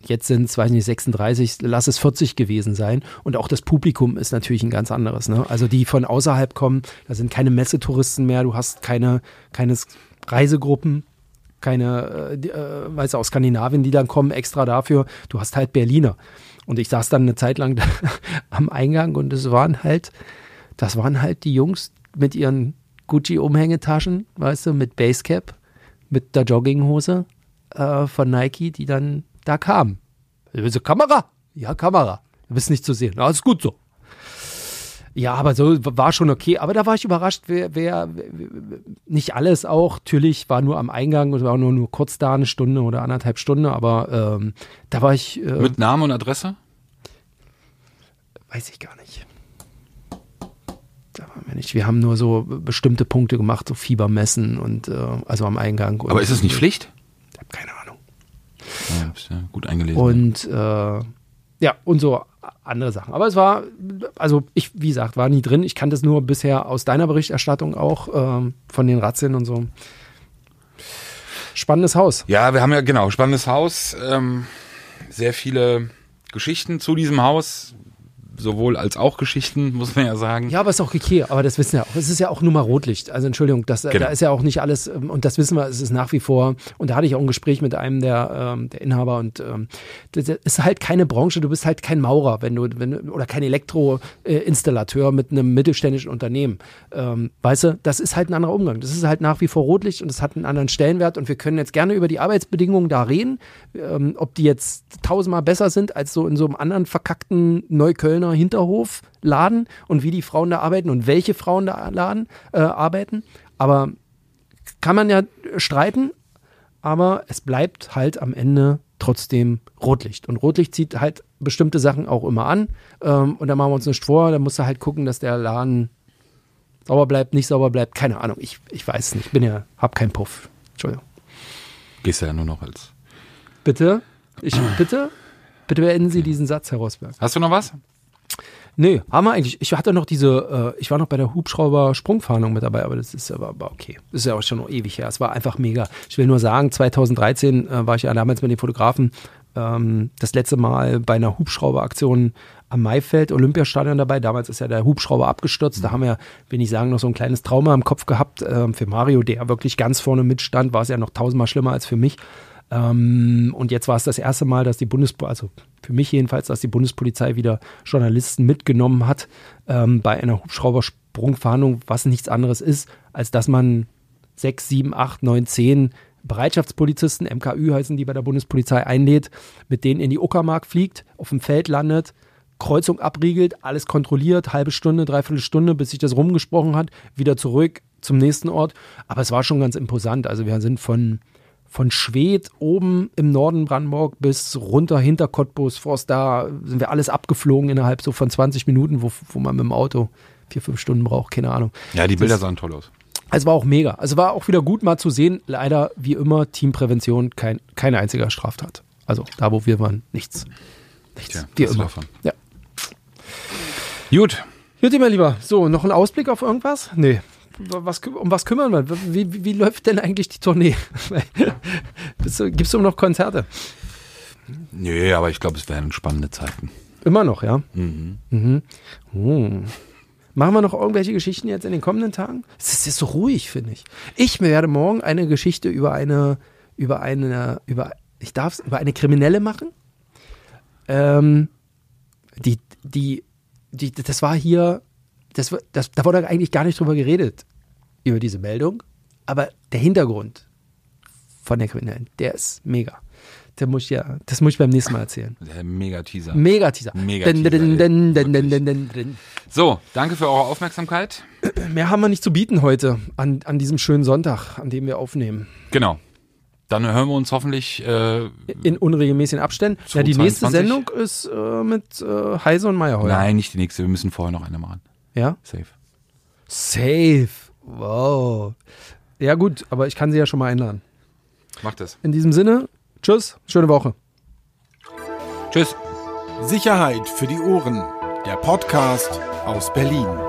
Jetzt sind es, weiß ich nicht, 36, lass es 40 gewesen sein. Und auch das Publikum ist natürlich ein ganz anderes. Ne? Also die von außerhalb kommen, da sind keine Messetouristen mehr, du hast keine, keines Reisegruppen, keine, äh, äh, weiß aus Skandinavien, die dann kommen extra dafür. Du hast halt Berliner. Und ich saß dann eine Zeit lang am Eingang und es waren halt, das waren halt die Jungs mit ihren Gucci-Umhängetaschen, weißt du, mit Basecap, mit der Jogginghose äh, von Nike, die dann da kamen. Kamera? Ja, Kamera. Du bist nicht zu sehen. Ist gut so. Ja, aber so war schon okay. Aber da war ich überrascht, wer, wer, nicht alles auch. Natürlich war nur am Eingang und war nur, nur kurz da, eine Stunde oder anderthalb Stunden, aber ähm, da war ich. Äh, Mit Namen und Adresse? Weiß ich gar nicht. Da waren wir nicht. Wir haben nur so bestimmte Punkte gemacht, so Fiebermessen und äh, also am Eingang. Aber ist es nicht Pflicht? Ich habe keine Ahnung. Ja, gut eingelesen. Und äh, ja, und so andere Sachen. Aber es war, also ich, wie gesagt, war nie drin. Ich kannte es nur bisher aus deiner Berichterstattung auch ähm, von den Razzien und so. Spannendes Haus. Ja, wir haben ja genau, spannendes Haus. Ähm, sehr viele Geschichten zu diesem Haus sowohl als auch Geschichten, muss man ja sagen. Ja, aber es ist auch okay, aber das wissen wir auch. Es ist ja auch nur mal Rotlicht. Also Entschuldigung, das, genau. da ist ja auch nicht alles, ähm, und das wissen wir, es ist nach wie vor, und da hatte ich auch ein Gespräch mit einem der, ähm, der Inhaber und ähm, das ist halt keine Branche, du bist halt kein Maurer, wenn du, wenn, oder kein Elektroinstallateur mit einem mittelständischen Unternehmen. Ähm, weißt du, das ist halt ein anderer Umgang. Das ist halt nach wie vor Rotlicht und es hat einen anderen Stellenwert und wir können jetzt gerne über die Arbeitsbedingungen da reden, ähm, ob die jetzt tausendmal besser sind als so in so einem anderen verkackten Neuköllner Berliner Hinterhofladen und wie die Frauen da arbeiten und welche Frauen da laden, äh, arbeiten. Aber kann man ja streiten, aber es bleibt halt am Ende trotzdem Rotlicht. Und Rotlicht zieht halt bestimmte Sachen auch immer an. Ähm, und da machen wir uns nicht vor, da musst du halt gucken, dass der Laden sauber bleibt, nicht sauber bleibt. Keine Ahnung, ich, ich weiß es nicht. Ich bin ja, hab keinen Puff. Entschuldigung. Gehst ja nur noch als. Bitte? Ich, bitte? Bitte beenden Sie diesen Satz, Herr Rosberg. Hast du noch was? Nee, haben wir eigentlich. Ich hatte noch diese, äh, ich war noch bei der Hubschrauber-Sprungfahndung mit dabei, aber das ist aber, aber okay. Das ist ja auch schon noch ewig her. Es war einfach mega. Ich will nur sagen, 2013 äh, war ich ja damals mit den Fotografen ähm, das letzte Mal bei einer Hubschrauberaktion am Maifeld Olympiastadion dabei. Damals ist ja der Hubschrauber abgestürzt. Da haben wir, will ich sagen, noch so ein kleines Trauma im Kopf gehabt. Ähm, für Mario, der wirklich ganz vorne mitstand, war es ja noch tausendmal schlimmer als für mich. Ähm, und jetzt war es das erste Mal, dass die Bundespolizei, also für mich jedenfalls, dass die Bundespolizei wieder Journalisten mitgenommen hat ähm, bei einer Hubschraubersprungfahndung, was nichts anderes ist, als dass man sechs, sieben, acht, neun, zehn Bereitschaftspolizisten, MKÜ heißen die bei der Bundespolizei, einlädt, mit denen in die Uckermark fliegt, auf dem Feld landet, Kreuzung abriegelt, alles kontrolliert, halbe Stunde, dreiviertel Stunde, bis sich das rumgesprochen hat, wieder zurück zum nächsten Ort. Aber es war schon ganz imposant. Also wir sind von von Schwedt oben im Norden Brandenburg bis runter hinter Cottbus, Forst, da sind wir alles abgeflogen innerhalb so von 20 Minuten, wo, wo man mit dem Auto vier, fünf Stunden braucht, keine Ahnung. Ja, die Bilder Das- sahen toll aus. Es war auch mega. Also war auch wieder gut mal zu sehen. Leider, wie immer, Teamprävention, kein, keine einzige Straftat. Also da, wo wir waren, nichts. Nichts. Tja, wie immer. davon. Ja. Gut. Juti, mein Lieber. So, noch ein Ausblick auf irgendwas? Nee. Was, um was kümmern wir? Wie, wie, wie läuft denn eigentlich die Tournee? Du- Gibst du noch Konzerte? Nee, aber ich glaube, es werden spannende Zeiten. Immer noch, ja? Mhm. Oh. Machen wir noch irgendwelche Geschichten jetzt in den kommenden Tagen? Es ist jetzt so ruhig, finde ich. Ich werde morgen eine Geschichte über eine, über eine, über, ich darf es, über eine Kriminelle machen. Ähm, die, die, die, das war hier, das, das, da wurde eigentlich gar nicht drüber geredet, über diese Meldung. Aber der Hintergrund von der Kriminellen, der ist mega. Der muss ich ja, das muss ich beim nächsten Mal erzählen. Der Mega-Teaser. Mega Teaser. Mega Dun, Teaser, dun, ey. dun, dun, dun, Wirklich. dun, dun, dun. So, danke für eure Aufmerksamkeit. Mehr haben wir nicht zu bieten heute an, an diesem schönen Sonntag, an dem wir aufnehmen. Genau. Dann hören wir uns hoffentlich. Äh, In unregelmäßigen Abständen. Ja, die nächste 22. Sendung ist äh, mit äh, Heise und Meyerheuer. Nein, nicht die nächste. Wir müssen vorher noch eine machen. Ja? Safe. Safe. Wow. Ja, gut, aber ich kann sie ja schon mal einladen. Mach das. In diesem Sinne, tschüss, schöne Woche. Tschüss. Sicherheit für die Ohren. Der Podcast aus Berlin.